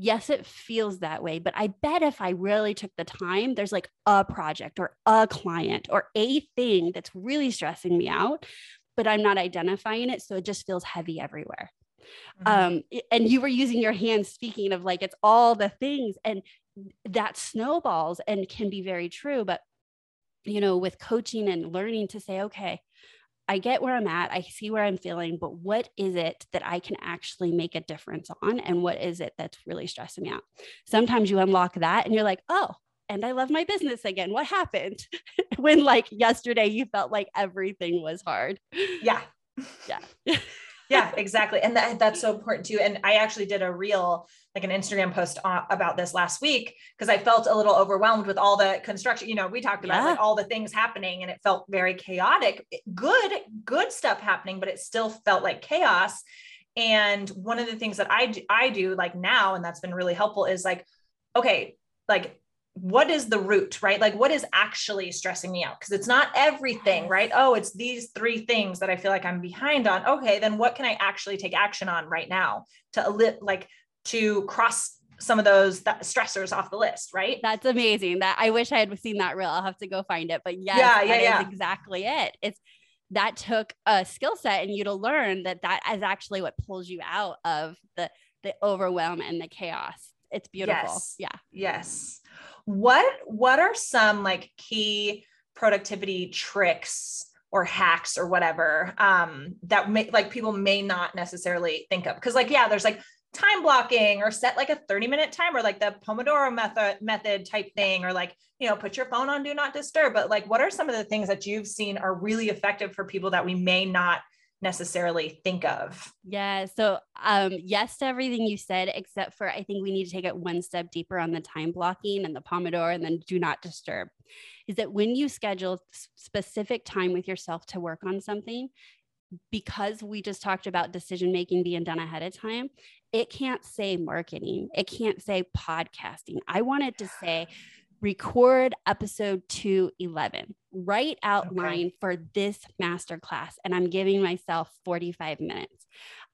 [SPEAKER 1] yes, it feels that way, but I bet if I really took the time, there's like a project or a client or a thing that's really stressing me out, but I'm not identifying it. So it just feels heavy everywhere. Mm-hmm. Um, and you were using your hands speaking of like it's all the things and that snowballs and can be very true. But you know, with coaching and learning to say, okay, I get where I'm at, I see where I'm feeling, but what is it that I can actually make a difference on? And what is it that's really stressing me out? Sometimes you unlock that and you're like, oh, and I love my business again. What happened? when like yesterday you felt like everything was hard.
[SPEAKER 2] Yeah.
[SPEAKER 1] Yeah.
[SPEAKER 2] yeah, exactly. And that, that's so important too. And I actually did a reel, like an Instagram post about this last week because I felt a little overwhelmed with all the construction. You know, we talked about yeah. like all the things happening and it felt very chaotic. Good, good stuff happening, but it still felt like chaos. And one of the things that I do, I do like now, and that's been really helpful is like, okay, like what is the root, right? Like what is actually stressing me out? Because it's not everything, right? Oh, it's these three things that I feel like I'm behind on. Okay, then what can I actually take action on right now to like to cross some of those stressors off the list, right?
[SPEAKER 1] That's amazing. That I wish I had seen that reel. I'll have to go find it. But yes, yeah, yeah, yeah. exactly it. It's that took a skill set and you to learn that that is actually what pulls you out of the the overwhelm and the chaos. It's beautiful.
[SPEAKER 2] Yes.
[SPEAKER 1] Yeah.
[SPEAKER 2] Yes. What what are some like key productivity tricks or hacks or whatever um that may like people may not necessarily think of? Because like yeah there's like time blocking or set like a 30 minute timer like the pomodoro method method type thing or like you know put your phone on do not disturb. But like what are some of the things that you've seen are really effective for people that we may not necessarily think of.
[SPEAKER 1] Yeah so um yes to everything you said except for i think we need to take it one step deeper on the time blocking and the pomodoro and then do not disturb. Is that when you schedule specific time with yourself to work on something because we just talked about decision making being done ahead of time, it can't say marketing, it can't say podcasting. I wanted to say record episode 211, write outline okay. for this masterclass, and I'm giving myself 45 minutes.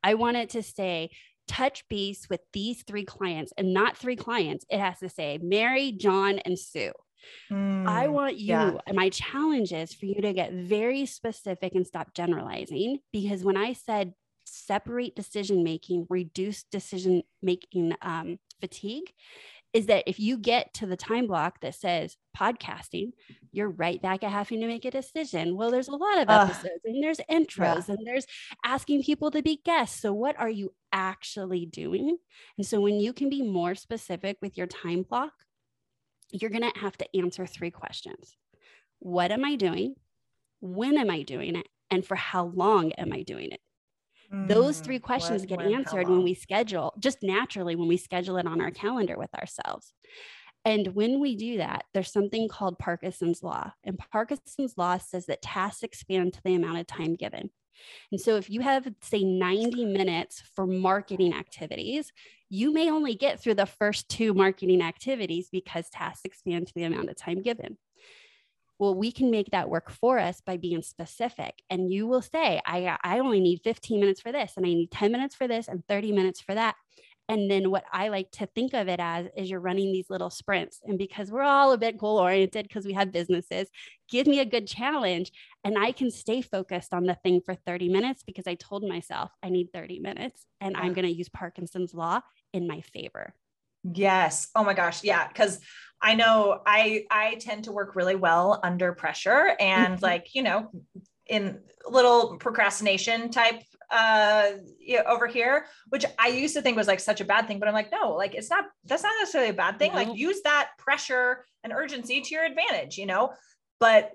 [SPEAKER 1] I wanted to say, touch base with these three clients and not three clients. It has to say Mary, John, and Sue. Mm, I want you, yeah. and my challenge is for you to get very specific and stop generalizing. Because when I said separate decision making, reduce decision making um, fatigue, is that if you get to the time block that says podcasting, you're right back at having to make a decision. Well, there's a lot of episodes uh, and there's intros yeah. and there's asking people to be guests. So, what are you actually doing? And so, when you can be more specific with your time block, you're going to have to answer three questions What am I doing? When am I doing it? And for how long am I doing it? Those three mm, questions what, get answered when we schedule, just naturally when we schedule it on our calendar with ourselves. And when we do that, there's something called Parkinson's Law. And Parkinson's Law says that tasks expand to the amount of time given. And so if you have, say, 90 minutes for marketing activities, you may only get through the first two marketing activities because tasks expand to the amount of time given. Well, we can make that work for us by being specific. And you will say, I, uh, I only need 15 minutes for this, and I need 10 minutes for this, and 30 minutes for that. And then what I like to think of it as is you're running these little sprints. And because we're all a bit goal oriented because we have businesses, give me a good challenge and I can stay focused on the thing for 30 minutes because I told myself I need 30 minutes and I'm going to use Parkinson's law in my favor.
[SPEAKER 2] Yes. Oh my gosh. Yeah. Cause I know I I tend to work really well under pressure and mm-hmm. like, you know, in little procrastination type uh over here which i used to think was like such a bad thing but i'm like no like it's not that's not necessarily a bad thing no. like use that pressure and urgency to your advantage you know but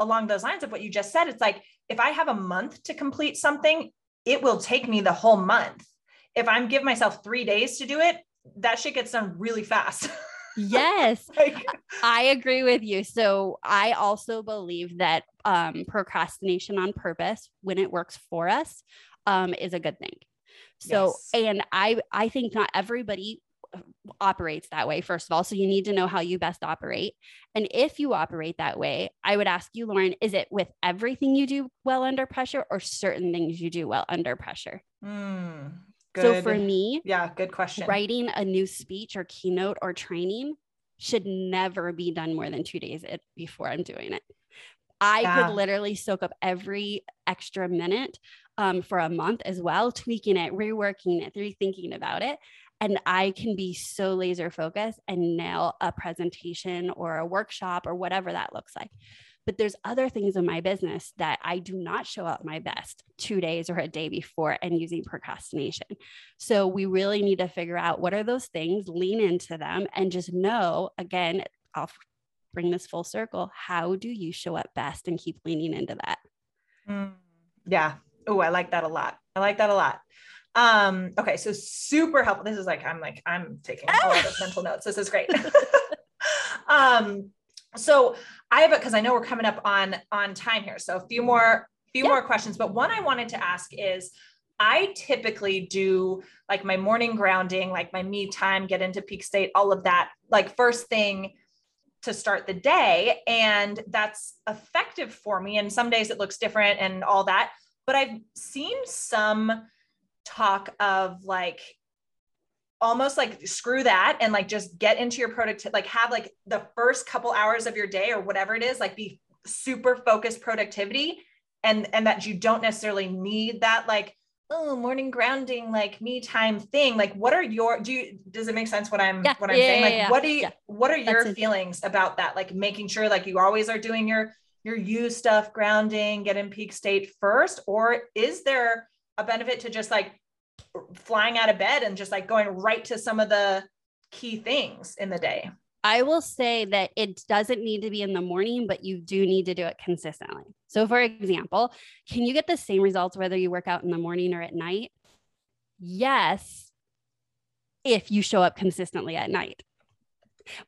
[SPEAKER 2] along those lines of what you just said it's like if i have a month to complete something it will take me the whole month if i'm give myself 3 days to do it that shit gets done really fast.
[SPEAKER 1] Yes. Like, i agree with you. So i also believe that um, procrastination on purpose when it works for us um, is a good thing. So yes. and i i think not everybody uh, operates that way first of all. So you need to know how you best operate. And if you operate that way i would ask you lauren is it with everything you do well under pressure or certain things you do well under pressure?
[SPEAKER 2] Mm,
[SPEAKER 1] Good. So for me,
[SPEAKER 2] yeah, good question.
[SPEAKER 1] Writing a new speech or keynote or training should never be done more than two days before I'm doing it. I yeah. could literally soak up every extra minute um, for a month as well, tweaking it, reworking it, rethinking about it. And I can be so laser focused and nail a presentation or a workshop or whatever that looks like. But there's other things in my business that I do not show up my best two days or a day before and using procrastination. So we really need to figure out what are those things, lean into them, and just know again, I'll bring this full circle. How do you show up best and keep leaning into that?
[SPEAKER 2] Mm, yeah. Oh, I like that a lot. I like that a lot. Um, okay, so super helpful. This is like I'm like I'm taking all of the mental notes. This is great. um, so I have it because I know we're coming up on on time here. So a few more few yeah. more questions, but one I wanted to ask is I typically do like my morning grounding, like my me time, get into peak state, all of that, like first thing to start the day and that's effective for me and some days it looks different and all that but i've seen some talk of like almost like screw that and like just get into your productivity like have like the first couple hours of your day or whatever it is like be super focused productivity and and that you don't necessarily need that like oh morning grounding like me time thing. Like what are your do you does it make sense what i'm
[SPEAKER 1] yeah,
[SPEAKER 2] what i'm
[SPEAKER 1] yeah,
[SPEAKER 2] saying? like
[SPEAKER 1] yeah,
[SPEAKER 2] what do you what are your
[SPEAKER 1] That's
[SPEAKER 2] feelings about that? Like making sure like you always are doing your your you stuff grounding get in peak state first or is there a benefit to just like flying out of bed and just like going right to some of the key things in the day
[SPEAKER 1] I will say that it doesn't need to be in the morning, but you do need to do it consistently. So, for example, can you get the same results whether you work out in the morning or at night? Yes, if you show up consistently at night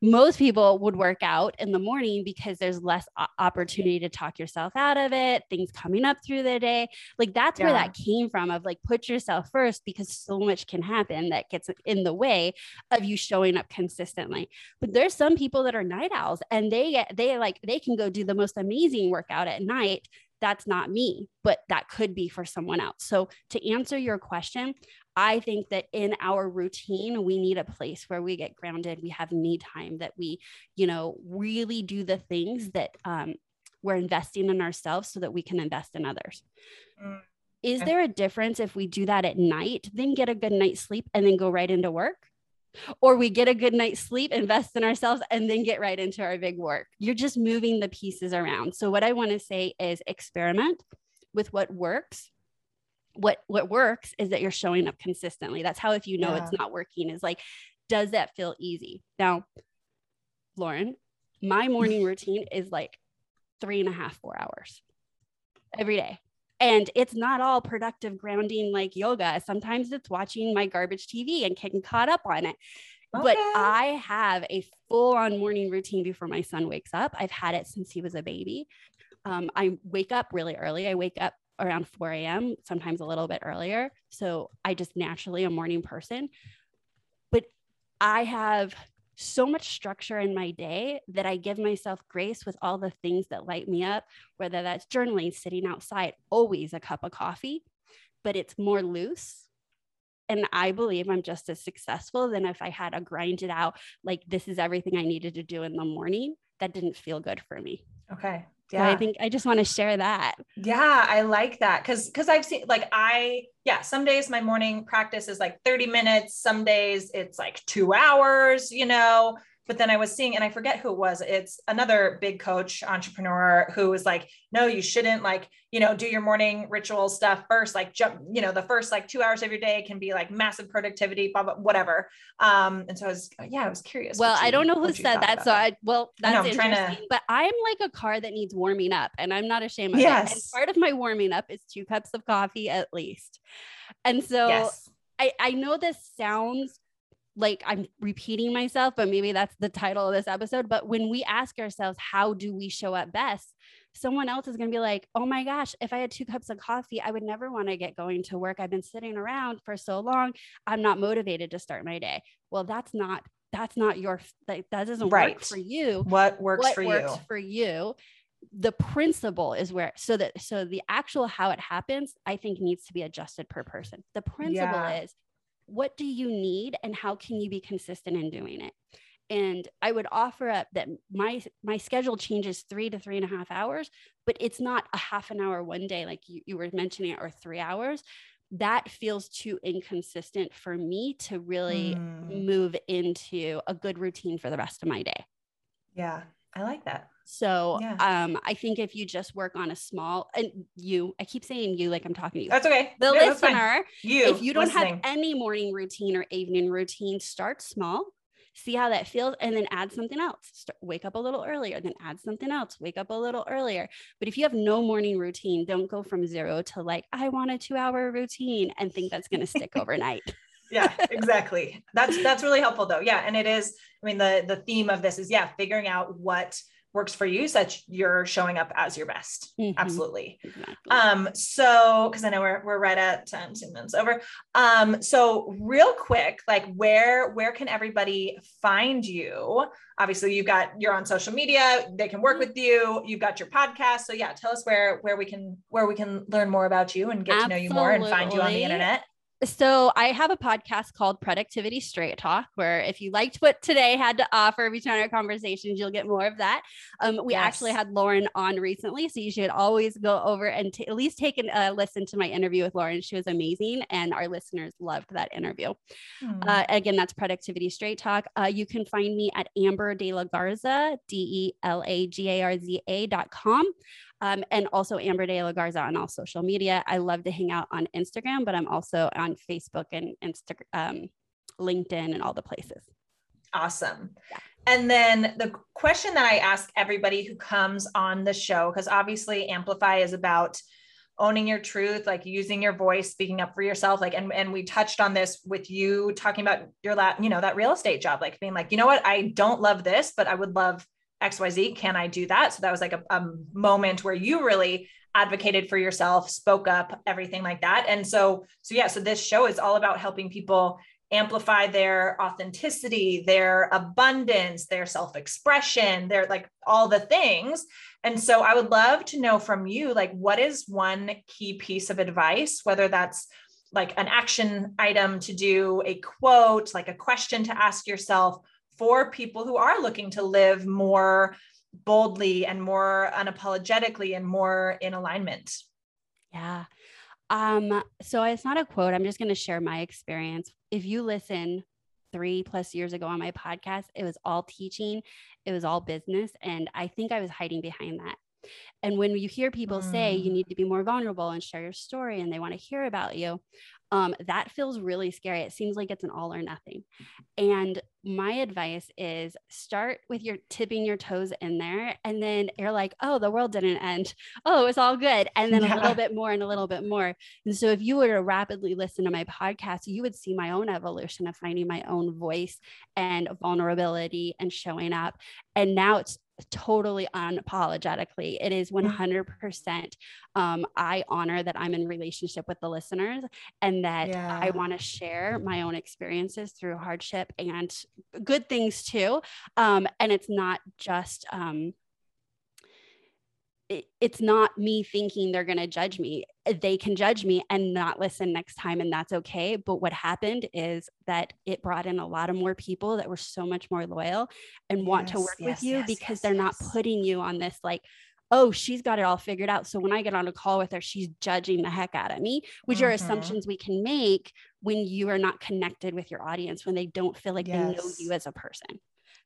[SPEAKER 1] most people would work out in the morning because there's less opportunity to talk yourself out of it, things coming up through the day. Like that's yeah. where that came from of like put yourself first because so much can happen that gets in the way of you showing up consistently. But there's some people that are night owls and they get they like they can go do the most amazing workout at night that's not me, but that could be for someone else. So, to answer your question, I think that in our routine, we need a place where we get grounded. We have me time that we, you know, really do the things that um, we're investing in ourselves so that we can invest in others. Mm. Is there a difference if we do that at night, then get a good night's sleep and then go right into work? Or we get a good night's sleep, invest in ourselves, and then get right into our big work. You're just moving the pieces around. So, what I want to say is experiment with what works what what works is that you're showing up consistently. That's how if you know yeah. it's not working is like does that feel easy? Now lauren my morning routine is like three and a half four hours every day. And it's not all productive grounding like yoga. Sometimes it's watching my garbage tv and getting caught up on it. Okay. but i have a full on morning routine before my son wakes up. I've had it since he was a baby. Um, I wake up really early. I wake up around 4 a.m., sometimes a little bit earlier. So I just naturally a morning person. But I have so much structure in my day that I give myself grace with all the things that light me up, whether that's journaling, sitting outside, always a cup of coffee, but it's more loose. And I believe I'm just as successful than if I had a grinded out, like, this is everything I needed to do in the morning. That didn't feel good for me.
[SPEAKER 2] Okay
[SPEAKER 1] yeah so i think i just want to share that.
[SPEAKER 2] Yeah i like that because because i've seen like i yeah some days my morning practice is like 30 minutes some days it's like two hours you know but then I was seeing, and I forget who it was. It's another big coach entrepreneur who was like, no, you shouldn't like, you know, do your morning ritual stuff first. Like jump, you know, the first like two hours of your day can be like massive productivity, blah, blah, whatever. Um, and so I was, yeah, I was curious.
[SPEAKER 1] Well, you, I don't know who said that. So I, well, that's I know, interesting, to... but I'm like a car that needs warming up and I'm not ashamed of yes. it. And part of my warming up is two cups of coffee at least. And so yes. I, I know this sounds like I'm repeating myself, but maybe that's the title of this episode. But when we ask ourselves, how do we show up best? Someone else is going to be like, oh my gosh, if I had two cups of coffee, I would never want to get going to work. I've been sitting around for so long. I'm not motivated to start my day. Well, that's not that's not your that, that doesn't right. work for you
[SPEAKER 2] what works
[SPEAKER 1] what
[SPEAKER 2] for
[SPEAKER 1] works
[SPEAKER 2] you
[SPEAKER 1] for you the principle is where so that so the actual how it happens i think needs to be adjusted per person the principle yeah. is what do you need and how can you be consistent in doing it? And i would offer up that my my schedule changes three to three and a half hours but it's not a half an hour one day like you, you were mentioning or three hours. That feels too inconsistent for me to really mm. move into a good routine for the rest of my day.
[SPEAKER 2] Yeah i like that
[SPEAKER 1] so yeah. um, I think if you just work on a small and you, I keep saying you like I'm talking to you.
[SPEAKER 2] That's okay.
[SPEAKER 1] The
[SPEAKER 2] no,
[SPEAKER 1] listener, you if you don't listening. have any morning routine or evening routine, start small. See how that feels, and then add something else. Start, wake up a little earlier, then add something else. Wake up a little earlier. But if you have no morning routine, don't go from zero to like I want a two-hour routine and think that's going to stick overnight
[SPEAKER 2] yeah exactly that's that's really helpful though yeah and it is i mean the the theme of this is yeah figuring out what works for you so that you're showing up as your best. Mm-hmm. Absolutely. Exactly. Um, so because I know we're we're right at 10, 10 minutes over. Um, so real quick, like where where can everybody find you? Obviously, you've got you're on social media, they can work mm-hmm. with you, you've got your podcast. So yeah, tell us where where we can where we can learn more about you and get Absolutely. to know you more and find you on the internet.
[SPEAKER 1] So I have a podcast called Productivity Straight Talk, where if you liked what today had to offer between our conversations, you'll get more of that. Um, we yes. actually had Lauren on recently, so you should always go over and t- at least take a uh, listen to my interview with Lauren. She was amazing, and our listeners loved that interview. Mm. Uh, again, that's Productivity Straight Talk. Uh, you can find me at Amber De La Garza, D E L A G A R Z A dot com um, and also Amber De La Garza on all social media. I love to hang out on Instagram, but I'm also on Facebook and Instagram, um, LinkedIn, and all the places.
[SPEAKER 2] Awesome. Yeah. And then the question that I ask everybody who comes on the show, because obviously Amplify is about owning your truth, like using your voice, speaking up for yourself. Like, and, and we touched on this with you talking about your lab, you know, that real estate job, like being like, you know what, I don't love this, but I would love XYZ, can I do that? So that was like a, a moment where you really advocated for yourself, spoke up, everything like that. And so, so yeah, so this show is all about helping people amplify their authenticity, their abundance, their self expression, their like all the things. And so I would love to know from you, like, what is one key piece of advice, whether that's like an action item to do, a quote, like a question to ask yourself, for people who are looking to live more boldly and more unapologetically and more in alignment.
[SPEAKER 1] Yeah. Um, so it's not a quote. I'm just going to share my experience. If you listen three plus years ago on my podcast, it was all teaching, it was all business. And I think I was hiding behind that. And when you hear people mm. say you mm. need to be more vulnerable and share your story and they want to hear about you, um, that feels really scary. It seems like it's an all or nothing. And my advice is start with your tipping your toes in there. And then you're like, oh, the world didn't end. Oh, it's all good. And then yeah. a little bit more and a little bit more. And so if you were to rapidly listen to my podcast, you would see my own evolution of finding my own voice and vulnerability and showing up. And now it's totally unapologetically. It is 100%. Um, I honor that I'm in relationship with the listeners and that yeah. I want to share my own experiences through hardship and good things too. Um, and it's not just, um, it's not me thinking they're going to judge me. They can judge me and not listen next time, and that's okay. But what happened is that it brought in a lot of more people that were so much more loyal and yes, want to work yes, with you yes, because they're not putting you on this like, oh, she's got it all figured out. So when I get on a call with her, she's judging the heck out of me, which mm-hmm. are assumptions we can make when you are not connected with your audience, when they don't feel like they know you as a person.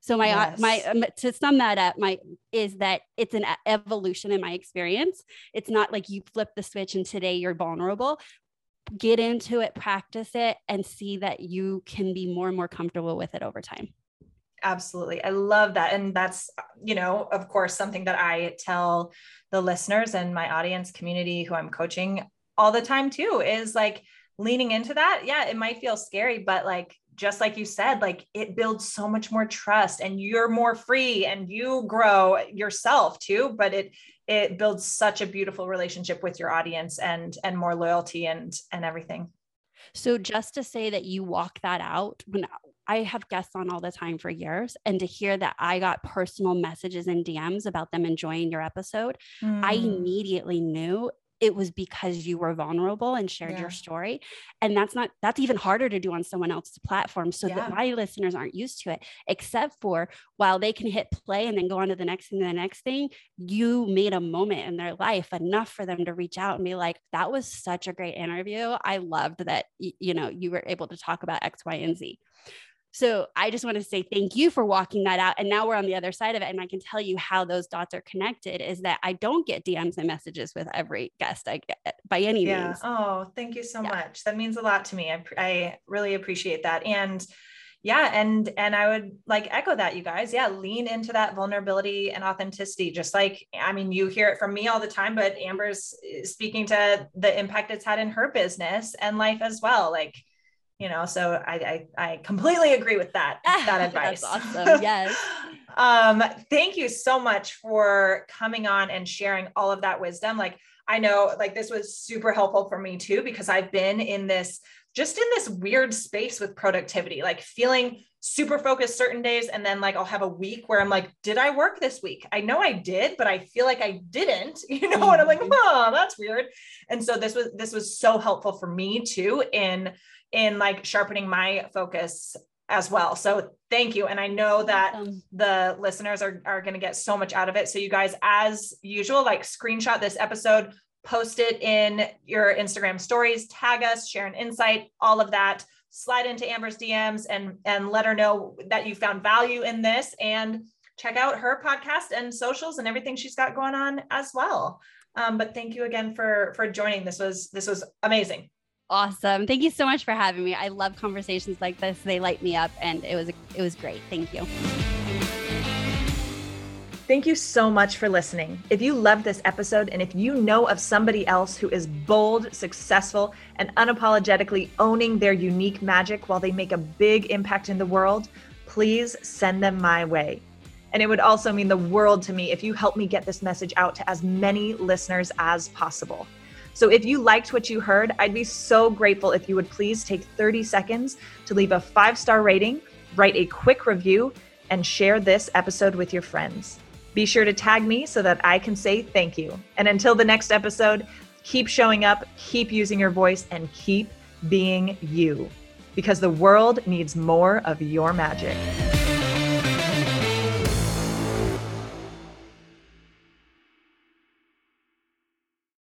[SPEAKER 1] So my uh, yes. my um, to sum that up, my is that it's an evolution in my experience. It's not like you flip the switch and today you're vulnerable. Get into it, practice it, and see that you can be more and more comfortable with it over time.
[SPEAKER 2] Absolutely. I love that. And that's, you know, of course, something that I tell the listeners and my audience community who I'm coaching all the time too is like leaning into that. Yeah, it might feel scary, but like just like you said, like it builds so much more trust and you're more free and you grow yourself too. But it it builds such a beautiful relationship with your audience and and more loyalty and and everything.
[SPEAKER 1] So just to say that you walk that out when I have guests on all the time for years, and to hear that I got personal messages and DMs about them enjoying your episode, mm. I immediately knew it was because you were vulnerable and shared yeah. your story and that's not that's even harder to do on someone else's platform so yeah. that my listeners aren't used to it except for while they can hit play and then go on to the next thing the next thing you made a moment in their life enough for them to reach out and be like that was such a great interview i loved that you know you were able to talk about x y and z so I just want to say thank you for walking that out. And now we're on the other side of it. And I can tell you how those dots are connected is that I don't get DMs and messages with every guest I get eh, by any yeah. means.
[SPEAKER 2] Oh, thank you so yeah. much. That means a lot to me. I, I really appreciate that. And yeah and and i would like echo that you guys yeah lean into that vulnerability and authenticity just like i mean you hear it from me all the time but amber's eh, speaking to the impact it's had in her business and life as well like you know so i i, I completely agree with that that advice
[SPEAKER 1] awesome yes
[SPEAKER 2] Um, thank you so much for coming on and sharing all of that wisdom. Like, I know like this was super helpful for me too, because I've been in this just in this weird space with productivity, like feeling super focused certain days. And then like I'll have a week where I'm like, did I work this week? I know I did, but I feel like I didn't, you know, mm-hmm. and I'm like, oh, that's weird. And so this was this was so helpful for me too in in like sharpening my focus as well. So thank you. And I know that awesome. the listeners are, are going to get so much out of it. So you guys, as usual, like screenshot this episode, post it in your Instagram stories, tag us, share an insight, all of that. Slide into Amber's DMs and and let her know that you found value in this and check out her podcast and socials and everything she's got going on as well. Um, but thank you again for for joining. This was this was amazing.
[SPEAKER 1] Awesome. Thank you so much for having me. I love conversations like this. They light me up and it was it was great. Thank you.
[SPEAKER 2] Thank you so much for listening. If you loved this episode and if you know of somebody else who is bold, successful, and unapologetically owning their unique magic while they make a big impact in the world, please send them my way. And it would also mean the world to me if you help me get this message out to as many listeners as possible. So if you liked what you heard, I'd be so grateful if you would please take 30 seconds to leave a five star rating, write a quick review, and share this episode with your friends. Be sure to tag me so that I can say thank you. And until the next episode, keep showing up, keep using your voice, and keep being you because the world needs more of your magic.